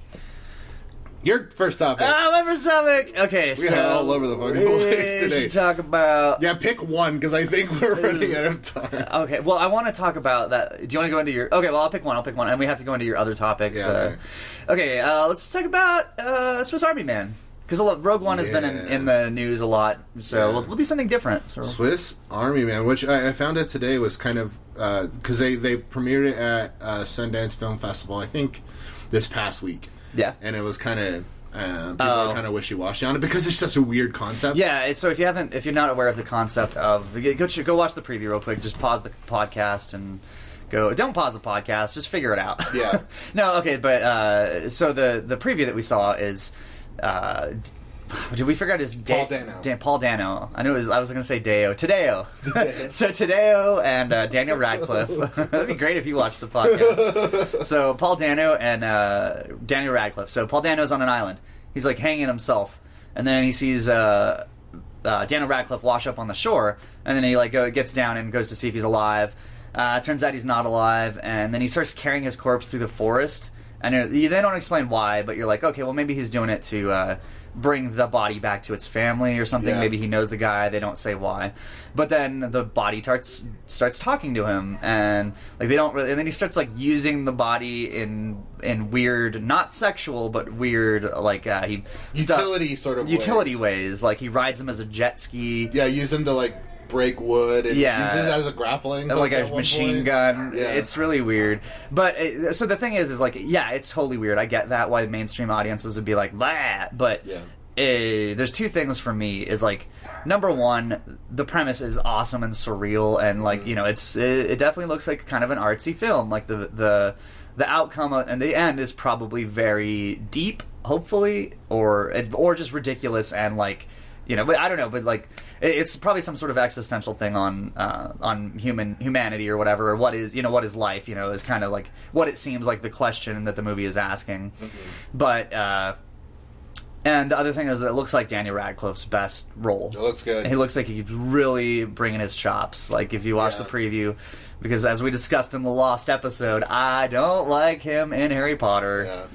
Your first topic. Ah, my first topic. Okay, so we got all over the fucking place we today. should talk about. yeah, pick one because I think we're running out of time. Okay, well, I want to talk about that. Do you want to go into your? Okay, well, I'll pick one. I'll pick one, and we have to go into your other topic. Yeah, uh, okay. uh, let's talk about uh, Swiss Army Man because Rogue One has been in, in the news a lot. So Yeah. we'll, we'll do something different. So Swiss Army Man, which I, I found out today was kind of because they they premiered it at uh, Sundance Film Festival, I think this past week, yeah, and it was kind of uh, people Oh. were kind of wishy washy on it because it's such a weird concept. yeah. So if you haven't, if you're not aware of the concept of, go go watch the preview real quick. Just pause the podcast and. Go. Don't pause the podcast. Just figure it out. Yeah. no. Okay. But uh, so the the preview that we saw is. Uh, did we figure out his Paul Da- Dano. Dan, Paul Dano. I knew it was. I was going to say Deo. Tadeo. so Tadeo and uh, Daniel Radcliffe. That'd be great if you watched the podcast. so Paul Dano and uh, Daniel Radcliffe. So Paul Dano's on an island. He's like hanging himself, and then he sees uh, uh, Daniel Radcliffe wash up on the shore, and then he like go, gets down and goes to see if he's alive. Uh, turns out he's not alive, and then he starts carrying his corpse through the forest. And they don't explain why, but you're like, okay, well maybe he's doing it to uh, bring the body back to its family or something. Yeah. Maybe he knows the guy. They don't say why, but then the body starts starts talking to him, and like they don't really. And then he starts like using the body in in weird, not sexual, but weird like uh, he stuff- Utility sort of utility ways. ways. Like he rides him as a jet ski. Yeah, use him to like break wood and Yeah. use it as a grappling, like a machine point. gun. Yeah. It's really weird. But uh, so the thing is, is like, yeah, it's totally weird. I get that why mainstream audiences would be like, blah. But Yeah. uh, there's two things for me. Is like, number one, the premise is awesome and surreal, and like, Mm-hmm. you know, it's it, it definitely looks like kind of an artsy film. Like the the the outcome and the end is probably very deep, hopefully, or it's or just ridiculous and like you know, but I don't know, but like it- it's probably some sort of existential thing on uh, on human humanity or whatever, or what is you know what is life? You know, is kind of like what it seems like the question that the movie is asking. But uh, and the other thing is, it looks like Daniel Radcliffe's best role. It looks good. He looks like he's really bringing his chops. Like if you watch Yeah. the preview, because as we discussed in the Lost episode, I don't like him in Harry Potter. Yeah.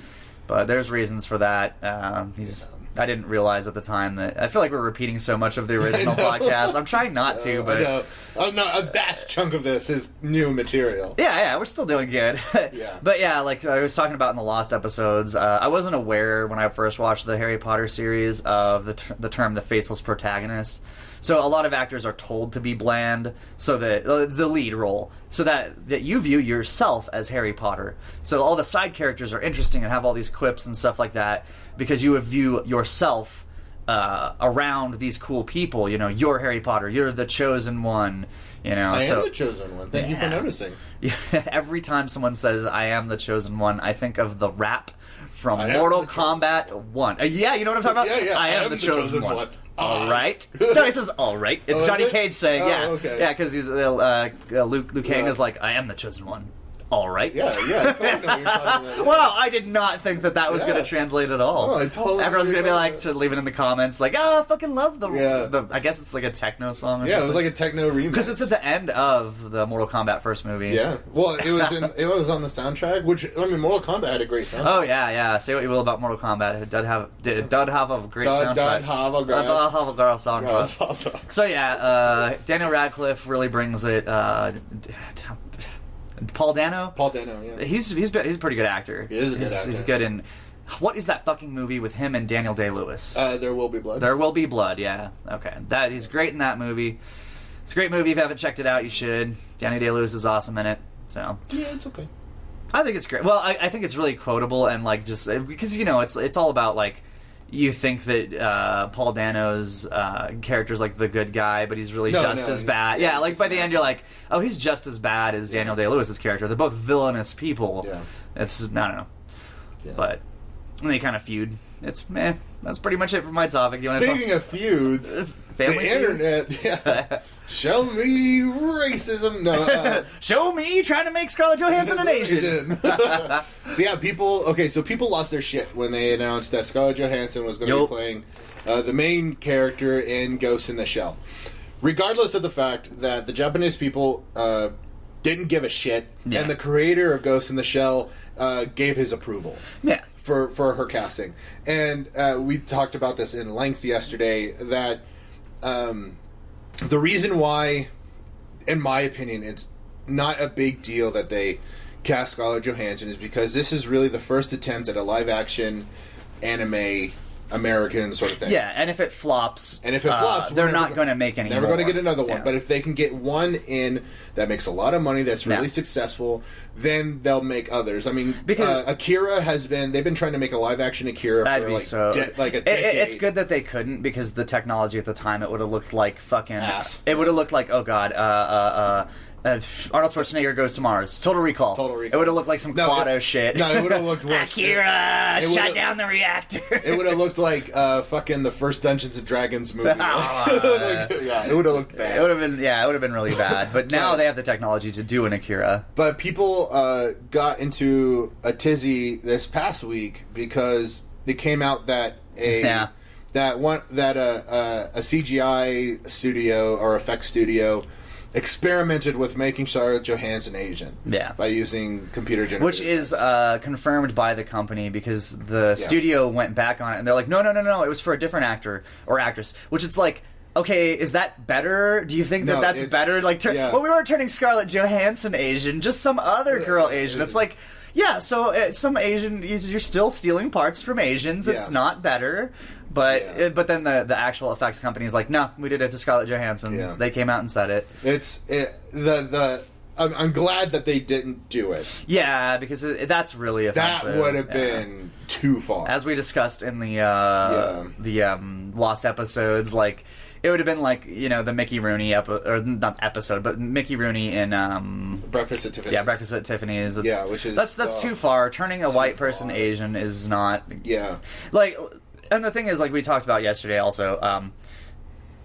But there's reasons for that. Uh, he's. I didn't realize at the time that I feel like we're repeating so much of the original podcast. I'm trying not to, but. Oh, no, a vast chunk of this is new material. yeah, yeah, we're still doing good. Yeah. But yeah, like I was talking about in the Lost episodes, uh, I wasn't aware when I first watched the Harry Potter series of the ter- the term the faceless protagonist. So a lot of actors are told to be bland, so that uh, the lead role, so that that you view yourself as Harry Potter. So all the side characters are interesting and have all these quips and stuff like that because you view yourself uh, around these cool people. You know, you're Harry Potter. You're the chosen one. You know, I so am the chosen one. Thank you for Yeah. noticing. every time someone says "I am the chosen one," I think of the rap from I Mortal Kombat One. Uh, yeah, you know what I'm talking about? Yeah, yeah, I am, the, chosen, one. All right. No, he says all right. It's Oh, is Johnny it? Cage saying, Oh, yeah, okay. yeah, because he's uh, uh, Luke. Luke Yeah. is like, I am the chosen one. All right. Yeah, yeah, I totally know what you're talking about. Wow, I did not think that that was Yeah. going to translate at all. I totally know Everyone's what going to you're be like to leave it in the comments, like, oh, I fucking love the. Yeah. the I guess it's like a techno song. Or Yeah, it was like a techno remix. because it's at the end of the Mortal Kombat first movie. Yeah, well, it was in it was on the soundtrack, which I mean, Mortal Kombat had a great soundtrack. Oh yeah, yeah. Say what you will about Mortal Kombat, it did have it did have a great Dud- soundtrack. dud have a great- did have a girl Yeah, soundtrack. So yeah, uh, Daniel Radcliffe really brings it. Uh, Paul Dano, Paul Dano, yeah. he's he's be- he's a pretty good actor. He is a good he's, actor. He's good in. What is that fucking movie with him and Daniel Day Lewis? Uh, there will be blood. there will be blood. Yeah, okay. That he's great in that movie. It's a great movie. If you haven't checked it out, you should. Danny Day Lewis is awesome in it. So yeah, it's okay. I think it's great. Well, I, I think it's really quotable and like just because you know it's it's all about like you think that uh, Paul Dano's uh, character's like the good guy, but he's really No, just no, as bad. yeah, like by the end you're like, oh, he's just as bad as Daniel Day Lewis's character. They're both villainous people. Yeah. It's I don't know, Yeah. but and they kind of feud. It's meh. That's pretty much it for my topic. You Speaking of feuds, to family the feud? internet, yeah, show me racism. No, uh, Show me trying to make Scarlett Johansson an Asian. so yeah, people. Okay, so people lost their shit when they announced that Scarlett Johansson was going to Yup. be playing uh, the main character in Ghost in the Shell. Regardless of the fact that the Japanese people uh, didn't give a shit, Yeah. and the creator of Ghost in the Shell uh, gave his approval yeah. for for her casting. And uh, we talked about this in length yesterday. That um, the reason why, in my opinion, it's not a big deal that they cast Scarlett Johansson is because this is really the first attempt at a live action anime American sort of thing. Yeah, and if it flops, And if it uh, flops, we're they're not going to make any. Never going to get another one. Yeah. But if they can get one in that makes a lot of money, that's really Yeah. successful, then they'll make others. I mean, Because- uh, Akira has been they've been trying to make a live action Akira That'd for be like so. de- like a decade. it- it's good that they couldn't because the technology at the time it would have looked like fucking. Ass. It would have looked like oh god, uh, uh, uh, uh, Arnold Schwarzenegger goes to Mars. Total Recall. Total Recall. It would have looked like some No, Kuato it- shit. no, it would have looked worse. Akira It shut down the reactor. It would have looked like uh, fucking the first Dungeons and Dragons movie. Like, yeah, it would have looked bad. It would have been yeah, it would have been really bad. But now Right. they have the technology to do an Akira. But people uh, got into a tizzy this past week because it came out that a Yeah. that one that a, a, a CGI studio or effects studio experimented with making Scarlett Johansson Asian. Yeah. by using computer generated. Which is uh, confirmed by the company because the Yeah. studio went back on it and they're like, no, no, no, no, it was for a different actor or actress. Which it's like, okay, is that better? Do you think that No, that's better? Like, tur- yeah. well, we weren't turning Scarlett Johansson Asian, just some other girl Asian. It's like, yeah, so uh, some Asian, you- you're still stealing parts from Asians. It's Yeah. not better. But Yeah. uh, but then the the actual effects company is like, no, we did it to Scarlett Johansson. Yeah. They came out and said it. it's it, the the. I'm, I'm glad that they didn't do it. Yeah, because it, that's really offensive. That offensive. would have Yeah. been too far. as we discussed in the uh, the um, lost episodes, like it would have been like you know the Mickey Rooney epi- or not episode, but Mickey Rooney in um, Breakfast at Tiffany's. yeah Breakfast at Tiffany's. It's, Yeah, which is, that's that's uh, too far. Turning a white far. person Asian is not Yeah. like and the thing is like we talked about yesterday also um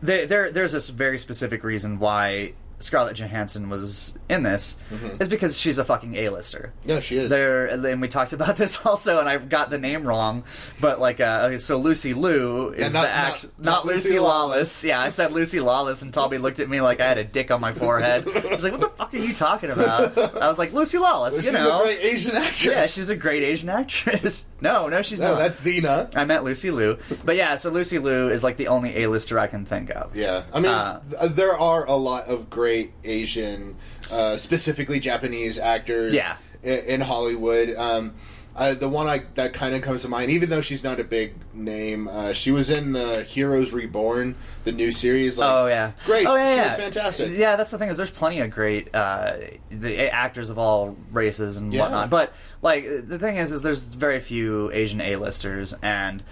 there, there there's this very specific reason why Scarlett Johansson was in this Mm-hmm. is because she's a fucking A-lister. Yeah, she is. There, and we talked about this also, and I got the name wrong. But like, uh, okay, so Lucy Liu is not- the not- actual, not not, Lucy Lucy Lawless. Lawless. Yeah, I said Lucy Lawless, and Toby looked at me like I had a dick on my forehead. I was like, "What the fuck are you talking about?" I was like, "Lucy Lawless, She's you know." a great Asian actress. yeah, she's a great Asian actress. no, no, she's No, not. that's Xena. I meant Lucy Liu, but yeah, so Lucy Liu is like the only A-lister I can think of. Yeah, I mean, Uh, th- there are a lot of great Asian, uh, specifically Japanese actors. Yeah. i- in Hollywood. Um, Uh, the one I, that kind of comes to mind, even though she's not a big name, uh, she was in the Heroes Reborn, the new series. Like, Oh yeah, great. Oh yeah, she yeah. was fantastic. Yeah, that's the thing is there's plenty of great uh, the actors of all races and Yeah. whatnot. But like the thing is, is there's very few Asian A-listers and.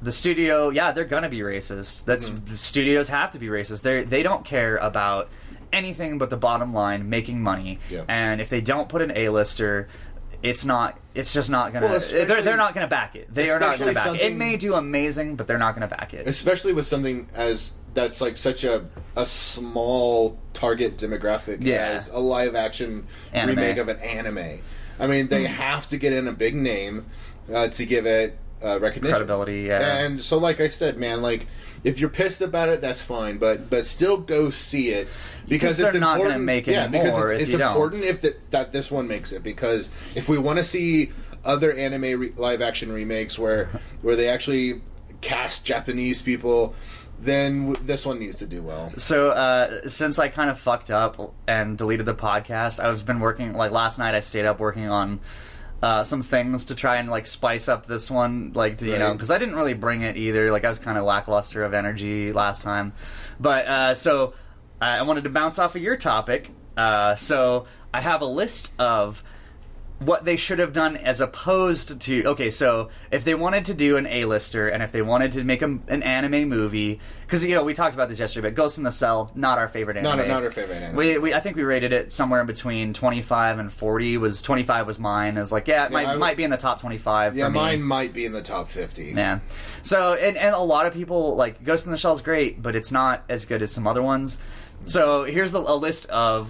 The studio, yeah, they're gonna be racist. That's Mm-hmm. studios have to be racist. They they don't care about anything but the bottom line, making money. Yeah. And if they don't put an A-lister, it's not. It's just not gonna. Well, they're, they're not gonna back it. They are not gonna back it. It may do amazing, but they're not gonna back it. especially with something as that's like such a a small target demographic Yeah. as a live action Anime. remake of an anime. I mean, they have to get in a big name uh, to give it uh, recognition, Credibility, yeah. And so, like I said, man, like if you're pissed about it, that's fine, but but still go see it because it's not gonna important. make any yeah, because it's, if it's you don't. important if that that this one makes it because if we want to see other anime re- live action remakes where where they actually cast Japanese people, then w- this one needs to do well. So uh, since I kind of fucked up and deleted the podcast, I've been working. Like last night, I stayed up working on uh, some things to try and like spice up this one. Like to, you know, because I didn't really bring it either. Like I was kind of lackluster of energy last time. But uh, so I I wanted to bounce off of your topic. Uh, so I have a list of what they should have done as opposed to okay so if they wanted to do an a-lister and if they wanted to make a, an anime movie because you know we talked about this yesterday but ghost in the cell not our favorite anime Not not our favorite anime. we, we, I think we rated it somewhere in between 25 and 40 was 25 was mine is like yeah it might, would- might be in the top 25 yeah, mine might be in the top fifty. Yeah. So and, and a lot of people like Ghost in the Shell is great, but it's not as good as some other ones. So here's a, a list of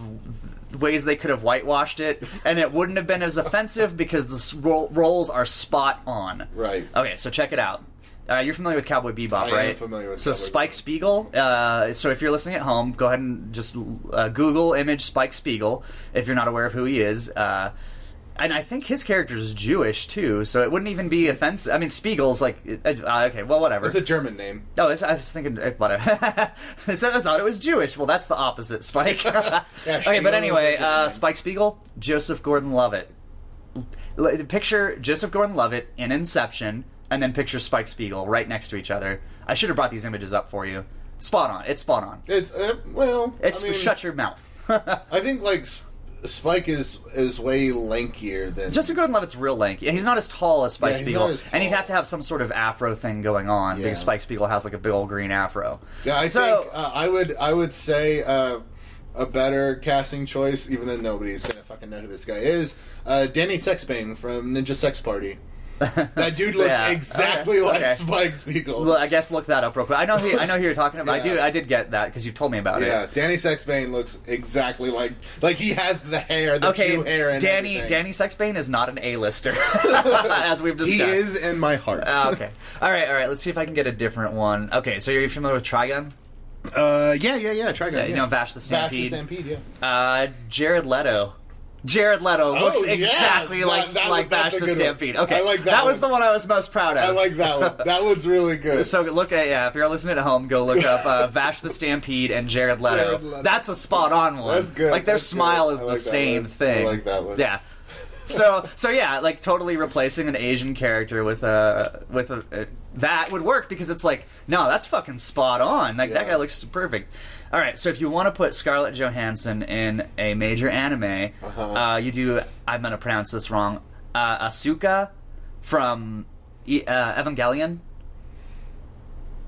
ways they could have whitewashed it, and it wouldn't have been as offensive because the ro- roles are spot on. Right. Okay, so check it out. Uh, you're familiar with Cowboy Bebop, I am right? familiar with So Cowboy Spike Bebop. Spiegel. Uh, so if you're listening at home, go ahead and just uh, Google image Spike Spiegel if you're not aware of who he is. Uh, and I think his character is Jewish too, so it wouldn't even be offensive. I mean, Spiegel's like uh, okay, well, whatever. It's a German name. Oh, I was thinking, eh, whatever. I thought it was Jewish. Well, that's the opposite, Spike. okay, but anyway, uh. Spike Spiegel, Joseph Gordon-Levitt. Picture Joseph Gordon-Levitt in Inception, and then picture Spike Spiegel right next to each other. I should have brought these images up for you. Spot on. It's spot on. It's uh, well, It's I mean, shut your mouth. I think like Spike is is way lankier than Justin Gordon-Levitt's real lanky. He's not as tall as Spike Yeah, he's Spiegel, not as and he'd have to have some sort of afro thing going on Yeah. because Spike Spiegel has like a big old green afro. Yeah, I So- think uh, I would I would say uh, a better casting choice, even though nobody's gonna fucking know who this guy is. Uh, Danny Sexbane from Ninja Sex Party. That dude looks Yeah, exactly okay, like okay. Spike Spiegel. Well, I guess look that up real quick. I know who I know who you're talking about. I do. I did get that because you've told me about yeah, it. Yeah, Danny Sexbane looks exactly like like he has the hair, the Okay, two hair, and Danny everything. Danny Sexbane is not an A-lister, as we've discussed. He is in my heart. Ah, okay. All right. All right. Let's see if I can get a different one. Okay. So you're familiar with Trigun? Uh, yeah, yeah, yeah. Try Yeah, you know Vash the Stampede. Vash the Stampede, yeah. Uh, Jared Leto. Jared Leto looks Oh, yeah. exactly That- like that- like Vash the good one. Stampede. Okay, like that was one. the one I was most proud of. I like that one. That one's really good. So look at yeah. If you're listening at home, go look up uh, Vash the Stampede and Jared Leto. Jared Leto. That's a spot on one. That's good. Like their That's smile good. is I the like same thing. I like that one. Yeah. So so yeah, like totally replacing an Asian character with a with a, a that would work because it's like no, that's fucking spot on. Like that guy looks perfect. All right, so if you want to put Scarlett Johansson in a major anime, Uh-huh. uh, you do. I'm gonna pronounce this wrong. Uh, Asuka from E- uh, Evangelion.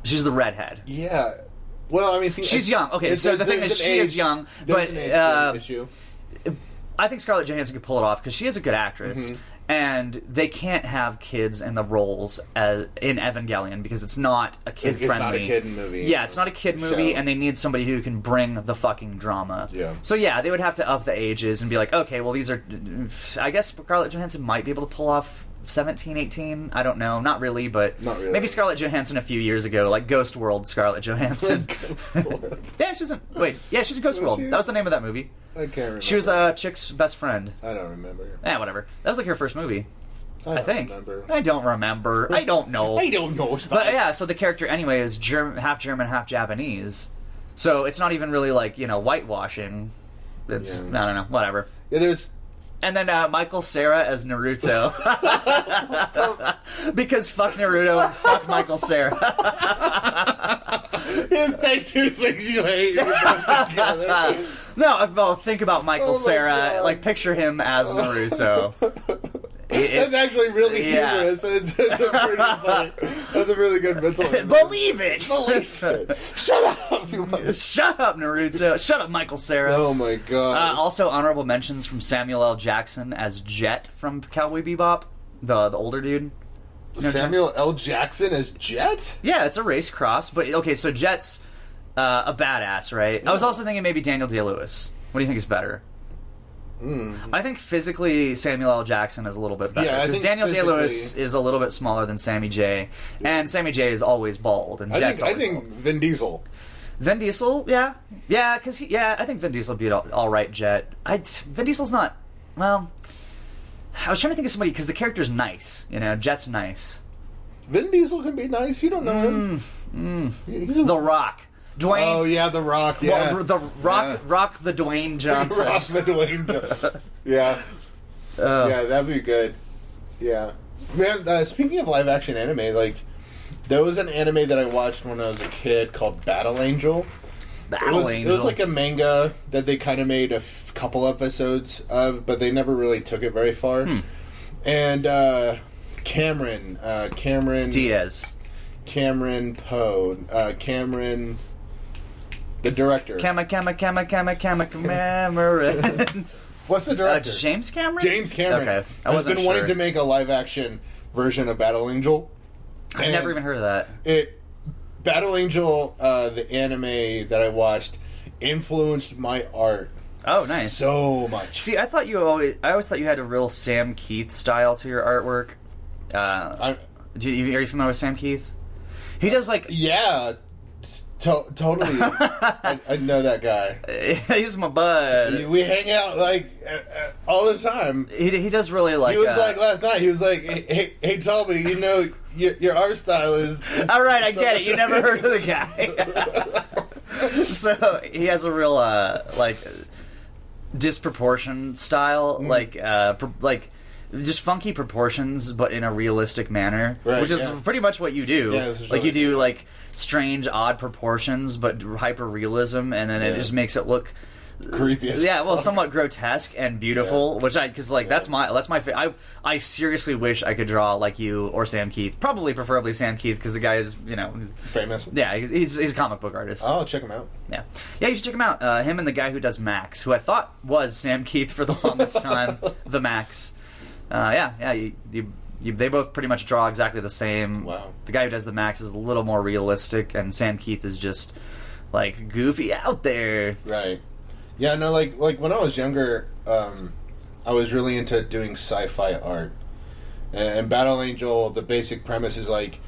She's the redhead. Yeah. Well, I mean, the- She's young. Okay, so the thing is, she is young, but, age uh. I think Scarlett Johansson could pull it off because she is a good actress, Mm-hmm. And they can't have kids in the roles as, in Evangelion because it's not a kid friendly. It's not a kid movie. Yeah, it's not a kid movie, Show. and they need somebody who can bring the fucking drama. Yeah. So yeah, they would have to up the ages and be like, okay, well these are. I guess Scarlett Johansson might be able to pull off. 17, 18? I don't know. Not really, but Not really. maybe Scarlett Johansson a few years ago, like Ghost World Scarlett Johansson. Ghost World. yeah, she's in. Wait, yeah, she's in Ghost Was World. she? That was the name of that movie. I can't remember. She was uh, Chick's best friend. I don't remember. Eh, whatever. That was like her first movie. I, don't think. Remember. I don't remember. I don't know. I don't know. But yeah, so the character anyway is Germ- half German, half Japanese. So it's not even really like you know whitewashing. It's Yeah. I don't know. Whatever. Yeah, there's. And then uh, Michael Cera as Naruto. because fuck Naruto and fuck Michael Cera. Just take two things you hate. and put them together. no, well, think about Michael Oh my Cera. God. Like, picture him as Naruto. It's- That's actually really yeah. humorous. It's, it's a pretty funny. That's a really good mental. image. Believe it! Believe it. Shut up, you Shut up, Naruto. Shut up, Michael Cera. Oh my god. Uh, also, honorable mentions from Samuel L. Jackson as Jet from Cowboy Bebop, the the older dude. know, Samuel L. Jackson as Jet? Yeah, it's a race cross, but okay, so Jet's uh, a badass, right? I was also thinking maybe Daniel Day Lewis. What do you think is better? I think physically Samuel L. Jackson is a little bit better. Yeah, I because think Daniel Day Lewis physically- is a little bit smaller than Sammy J, and Sammy J is always bald, and I think I always think bald. Vin Diesel. Vin Diesel, yeah, yeah, because yeah, I think Vin Diesel would be an all, all right Jet. I Vin Diesel's not well. I was trying to think of somebody because the character's nice, you know. Jet's nice. Vin Diesel can be nice. You don't know him. He's a- Mm, The Rock, Dwayne. oh yeah, The Rock. Yeah, Well, the Rock, Yeah. Rock the Dwayne Johnson. Rock the Dwayne. Johnson. yeah, Uh, yeah, that'd be good. Yeah, man. Uh, speaking of live action anime, like there was an anime that I watched when I was a kid called Battle Angel. Battle it was, Angel. It was like a manga that they kind of made a f- couple episodes of, but they never really took it very far. Hmm. And uh, Cameron, uh, Cameron, Diaz. Cameron Poe, uh, Cameron, the director. Kama Kama Kama Kama Kama Cameron. What's the uh, director? James Cameron. James Cameron. Okay, I has wasn't been sure. wanting to make a live action version of Battle Angel. I've never even heard of that. It Battle Angel, uh, the anime that I watched, influenced my art Oh, nice. so much. See, I thought you always. I always thought you had a real Sam Kieth style to your artwork. Uh, I, do you, are you familiar with Sam Kieth? He does like yeah, to- totally. I, I know that guy. he's my bud. We hang out like uh, uh, all the time. He, he does really like. He was uh, like last night. He was like, "Hey, hey, hey Toby, you know your, your art style is." is All right, I so get it. You never heard of the guy. so he has a real uh, like disproportion style, Mm. like uh, like just funky proportions, but in a realistic manner, Right, which is yeah. pretty much what you do. Yeah, like you do like strange, odd proportions, but hyper realism, and then it just makes it look. creepy. Yeah, well, fuck. somewhat grotesque and beautiful, which I because like that's my that's my fa- I I seriously wish I could draw like you or Sam Kieth, probably preferably Sam Kieth because the guy is you know he's- famous. yeah he's, he's he's a comic book artist. I'll check him out. Yeah, yeah, you should check him out. Uh, him and the guy who does Max, who I thought was Sam Kieth for the longest time. the Max. Uh, yeah, yeah. You, you, you, they both pretty much draw exactly the same. Wow. The guy who does the Max is a little more realistic, and Sam Kieth is just like goofy out there. Right. Yeah, no, like like when I was younger, um, I was really into doing sci-fi art. And, and Battle Angel, the basic premise is like,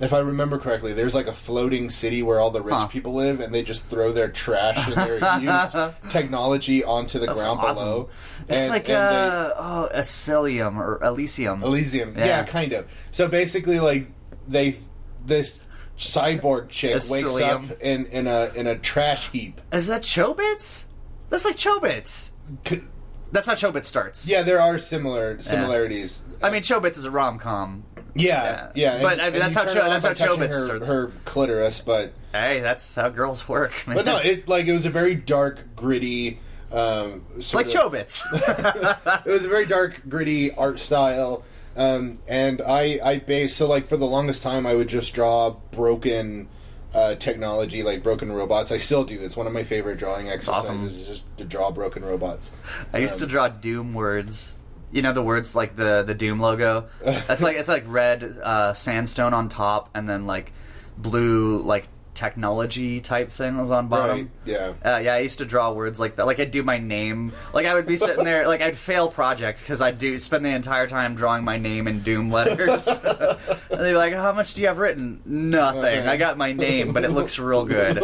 if I remember correctly, there's like a floating city where all the rich Huh. people live, and they just throw their trash and their used technology onto the That's ground awesome. below. It's And- like and they- uh, oh, Elysium or Elysium. Elysium. Yeah. Yeah. kind of. So basically, like they this cyborg chick wakes up in in a in a trash heap. Is that Chobits? That's like Chobits. C- That's how Chobits starts. Yeah, there are similar similarities. I mean, Chobits is a rom com. Yeah, Yeah. yeah. But, I mean, that's how Cho- that's how Chobits her, starts. her clitoris, but Hey, that's how girls work, man. but no, it like it was a very dark, gritty, um, sort like of- Chobits. it was a very dark, gritty art style, um, and I I based so like for the longest time I would just draw broken. Uh, technology like broken robots. I still do. It's one of my favorite drawing exercises. awesome. Is just to draw broken robots. I used to draw Doom words. You know the words like the the Doom logo. That's like it's like red uh, sandstone on top, and then like blue like technology type things on bottom. Right? Yeah. Uh, yeah, I used to draw words like that. Like I'd do my name. Like I would be sitting there. Like I'd fail projects because I'd do spend the entire time drawing my name in Doom letters. and they'd be like, "How much do you have written?" Nothing. Okay. I got my name, but it looks real good.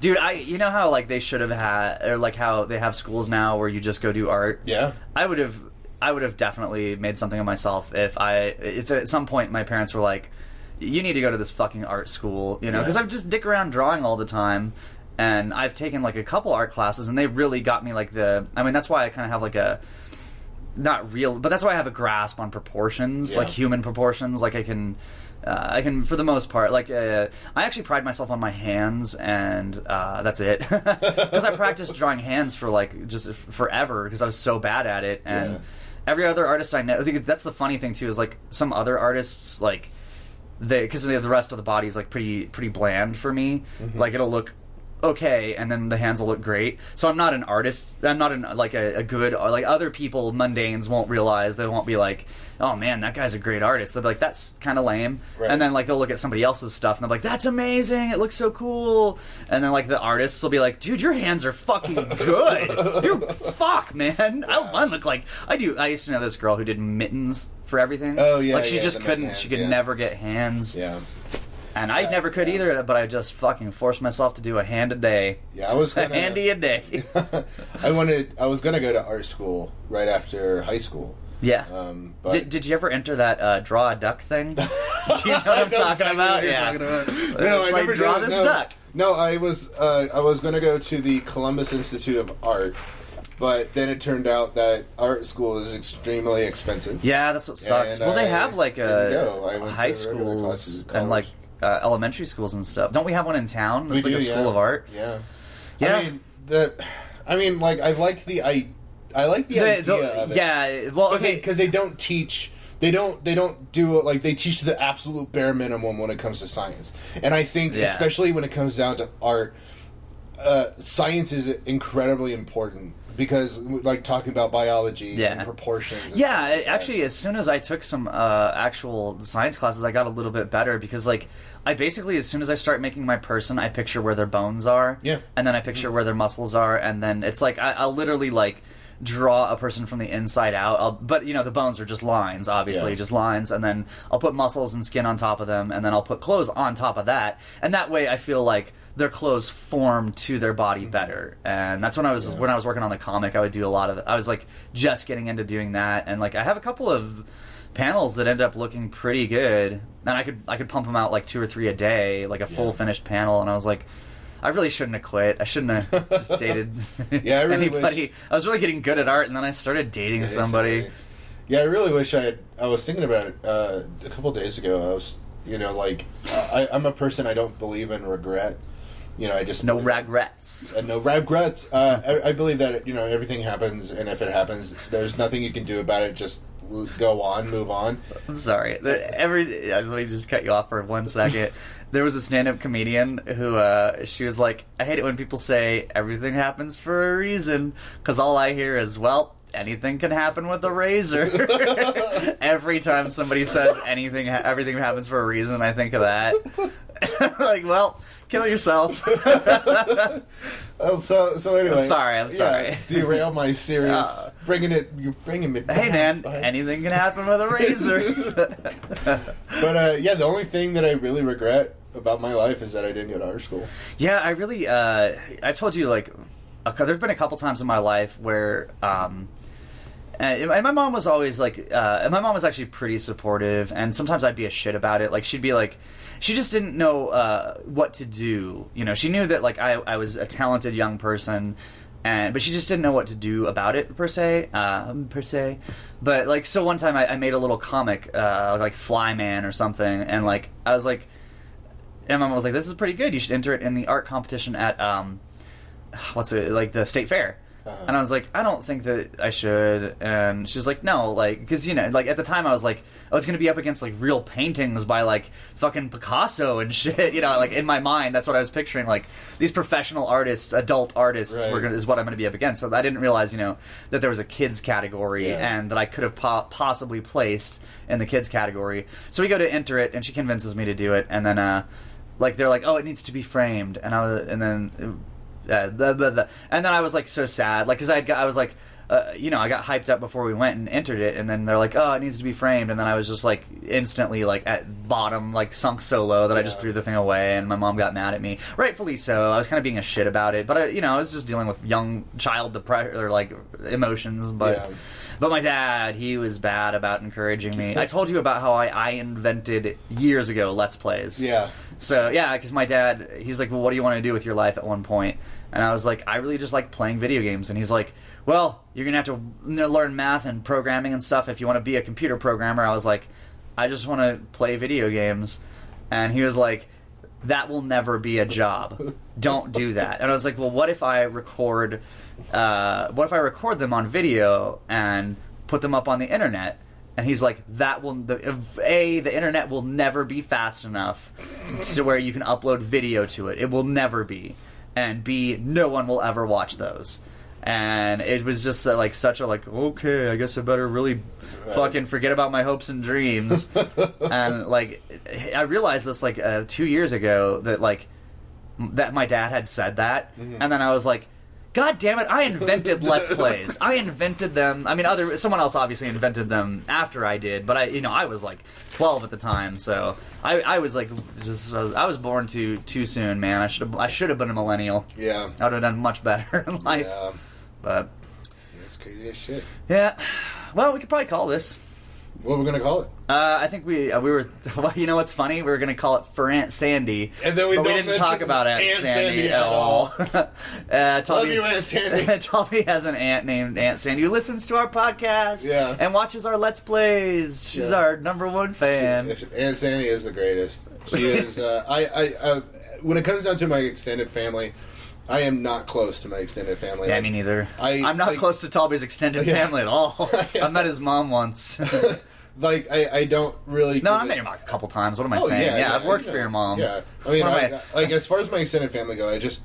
Dude, I you know how like they should have had or like how they have schools now where you just go do art. Yeah. I would have I would have definitely made something of myself if I if at some point my parents were like you need to go to this fucking art school, you know, because Yeah. I just dick around drawing all the time and I've taken like a couple art classes and they really got me like the I mean that's why I kind of have like a not real, but that's why I have a grasp on proportions, Yeah. like human proportions. Like I can, uh, I can for the most part. Like uh, I actually pride myself on my hands, and uh, that's it. Because I practiced drawing hands for like just forever because I was so bad at it, and Yeah. Every other artist I know. I think that's the funny thing too is like some other artists like they because the rest of the body is like pretty pretty bland for me. Mm-hmm. Like it'll look okay, and then the hands will look great. So I'm not an artist. I'm not an like a, a good like other people mundanes won't realize. They won't be like, oh man, that guy's a great artist. They'll be like, that's kind of lame. Right. And then like they'll look at somebody else's stuff and they're like, that's amazing. It looks so cool. And then like the artists will be like, dude, your hands are fucking good. You're fuck, man. I, mine look like I do. I used to know this girl who did mittens for everything. Oh, yeah, like she yeah, just couldn't. mitten she could yeah. never get hands. Yeah. And I never could either, but I just fucking forced myself to do a hand a day. Yeah, I was gonna, handy a day. I wanted. I was gonna go to art school right after high school. yeah. Um, but Did, did you ever enter that uh, draw a duck thing? Do you know what I'm talking exactly about? Yeah. talking about. It's No, I like, never draw this no. duck. No, I was uh, I was gonna go to the Columbus Institute of Art, but then it turned out that art school is extremely expensive. Yeah, that's what sucks. And well, they I have like uh, go. I went high to regular classes schools and like. Uh, elementary schools and stuff. Don't we have one in town? We It's like a school yeah. of art. Yeah, Yeah. I mean the, I mean like I like the I, I like the, The- idea the- of it. yeah. Well, okay, okay. because they don't teach. They don't. They don't do it like they teach the absolute bare minimum when it comes to science. And I think, Yeah. especially when it comes down to art, uh, science is incredibly important because, like, talking about biology Yeah. and proportions. and Yeah, like actually, as soon as I took some uh, actual science classes, I got a little bit better because, like, I basically, as soon as I start making my person, I picture where their bones are, Yeah. and then I picture where their muscles are, and then it's like I, I'll literally like draw a person from the inside out. I'll, but you know, the bones are just lines, obviously, Yeah. just lines, and then I'll put muscles and skin on top of them, and then I'll put clothes on top of that, and that way I feel like their clothes form to their body mm-hmm. better. And that's when i was when i was working on the comic i would do a lot of i was like just getting into doing that. And like i have a couple of panels that end up looking pretty good. And i could i could pump them out like two or three a day like a full finished panel. And i was like I really shouldn't have quit. I shouldn't have just dated Yeah, I really anybody. wish- I was really getting good at art, and then I started dating Dating somebody. Yeah, I really wish I had. I was thinking about it uh, a couple days ago. I was, you know, like I, I'm a person I don't believe in regret. You know, I just No believe- regrets. and no regrets. Uh, I, I believe that you know everything happens, and if it happens, there's nothing you can do about it. Just go on, move on. I'm sorry. Every uh, let me just cut you off for one second. there was a stand-up comedian who uh, she was like, "I hate it when people say everything happens for a reason, because all I hear is well." Anything can happen with a razor. Every time somebody says anything, ha- everything happens for a reason. I think of that. like, well, kill yourself. Oh, so so anyway. I'm sorry, I'm yeah, sorry. derail my serious. Uh, bringing it. You're bringing it. hey, man, anything can happen with a razor. But uh, yeah, the only thing that I really regret about my life is that I didn't go to art school. Yeah, I really. Uh, I've told you like, a, there's been a couple times in my life where, um, and, and my mom was always like, uh, and my mom was actually pretty supportive, and sometimes I'd be a shit about it. Like she'd be like, she just didn't know uh, what to do. You know, she knew that like I, I was a talented young person. And, but she just didn't know what to do about it per se, um, per se. But like, so one time I, I made a little comic, uh, like Flyman or something, and like I was like, and my mom was like, "This is pretty good. You should enter it in the art competition at um, what's it like the state fair." Uh-huh. And I was like, "I don't think that I should." And she's like, "No, like, because you know, like at the time I was like, I was gonna be up against like real paintings by like fucking Picasso and shit. You know, like in my mind, that's what I was picturing. Like these professional artists, adult artists, were gonna, is what I'm gonna be up against. So I didn't realize, you know, that there was a kids category Yeah. and that I could have po- possibly placed in the kids category. So we go to enter it, and she convinces me to do it, and then uh, like they're like, oh, it needs to be framed, and I was, and then, uh, blah, blah, blah. and then I was like so sad, like because I got, I was like. Uh, you know, I got hyped up before we went and entered it, and then they're like, "Oh, it needs to be framed," and then I was just like, instantly like at bottom, like sunk so low that I just threw the thing away, and my mom got mad at me, rightfully so. I was kind of being a shit about it, but I, you know, I was just dealing with young child depression or like emotions, but. Yeah. But my dad, he was bad about encouraging me. I told you about how I, I invented years ago Let's Plays. Yeah. So yeah, because my dad, he's like, "Well, what do you want to do with your life?" At one point, and I was like, "I really just like playing video games." And he's like, "Well, you're gonna have to learn math and programming and stuff if you want to be a computer programmer." I was like, "I just want to play video games," and he was like, "That will never be a job. Don't do that." And I was like, "Well, what if I record? Uh, what if I record them on video and put them up on the internet?" And he's like, "That will the a the internet will never be fast enough to where you can upload video to it. It will never be, and b no one will ever watch those." And it was just uh, like such a like okay, I guess I better really fucking forget about my hopes and dreams. and like I realized this like uh, two years ago that like m- that my dad had said that, and then I was like. God damn it! I invented Let's Plays. I invented them. I mean, other someone else obviously invented them after I did, but I, you know, I was like twelve at the time, so I, I was like, just I was, I was born too too soon, man. I should have I should have been a millennial. Yeah. I would have done much better in life. Yeah. But That's crazy as shit. yeah, well, we could probably call this. What we're we gonna call it? Uh, I think we uh, we were. Well, you know what's funny? We were going to call it for Aunt Sandy, And then we but we didn't talk about Aunt, Aunt Sandy, Sandy at all. uh, Love you, Aunt Sandy. Tommy has an aunt named Aunt Sandy who listens to our podcast Yeah. and watches our Let's Plays. She's Yeah. our number one fan. Aunt Sandy is the greatest. She is. Uh, I, I, uh, when it comes down to my extended family, I am not close to my extended family. Yeah, Like, me neither. I- am not like- close to Talby's extended Yeah. family at all. I met his mom once. Like I, I don't really. no, I met your mom a couple times. What am I Oh, saying? yeah, I've worked you for your mom. Yeah, I mean, I, I- like as far as my extended family go, I just,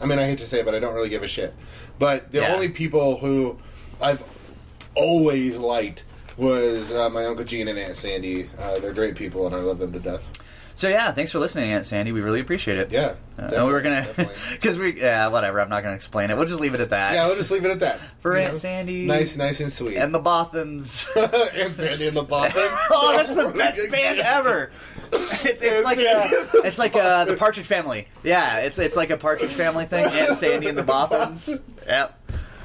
I mean, I hate to say it, but I don't really give a shit. But the Yeah. only people who I've always liked was uh, my uncle Gene and Aunt Sandy. Uh, they're great people, and I love them to death. So yeah, thanks for listening, Aunt Sandy. We really appreciate it. Yeah, Uh, and we were gonna, because we, yeah, whatever. I'm not gonna explain it. We'll just leave it at that. Yeah, we'll just leave it at that. For You Aunt know? Sandy. nice, nice and sweet. and the Bothans. Aunt Sandy and the Boffins. oh, that's the best band ever. It's, it's like Yeah. it's like uh, the Partridge Family. Yeah, it's it's like a Partridge Family thing. Aunt Sandy and the Bothans. Yep.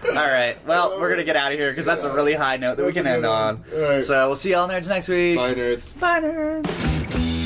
All right. Well, we're gonna get out of here because that's a really high note that we can end on. right. So we'll see y'all nerds next week. Bye, nerds. Bye, nerds.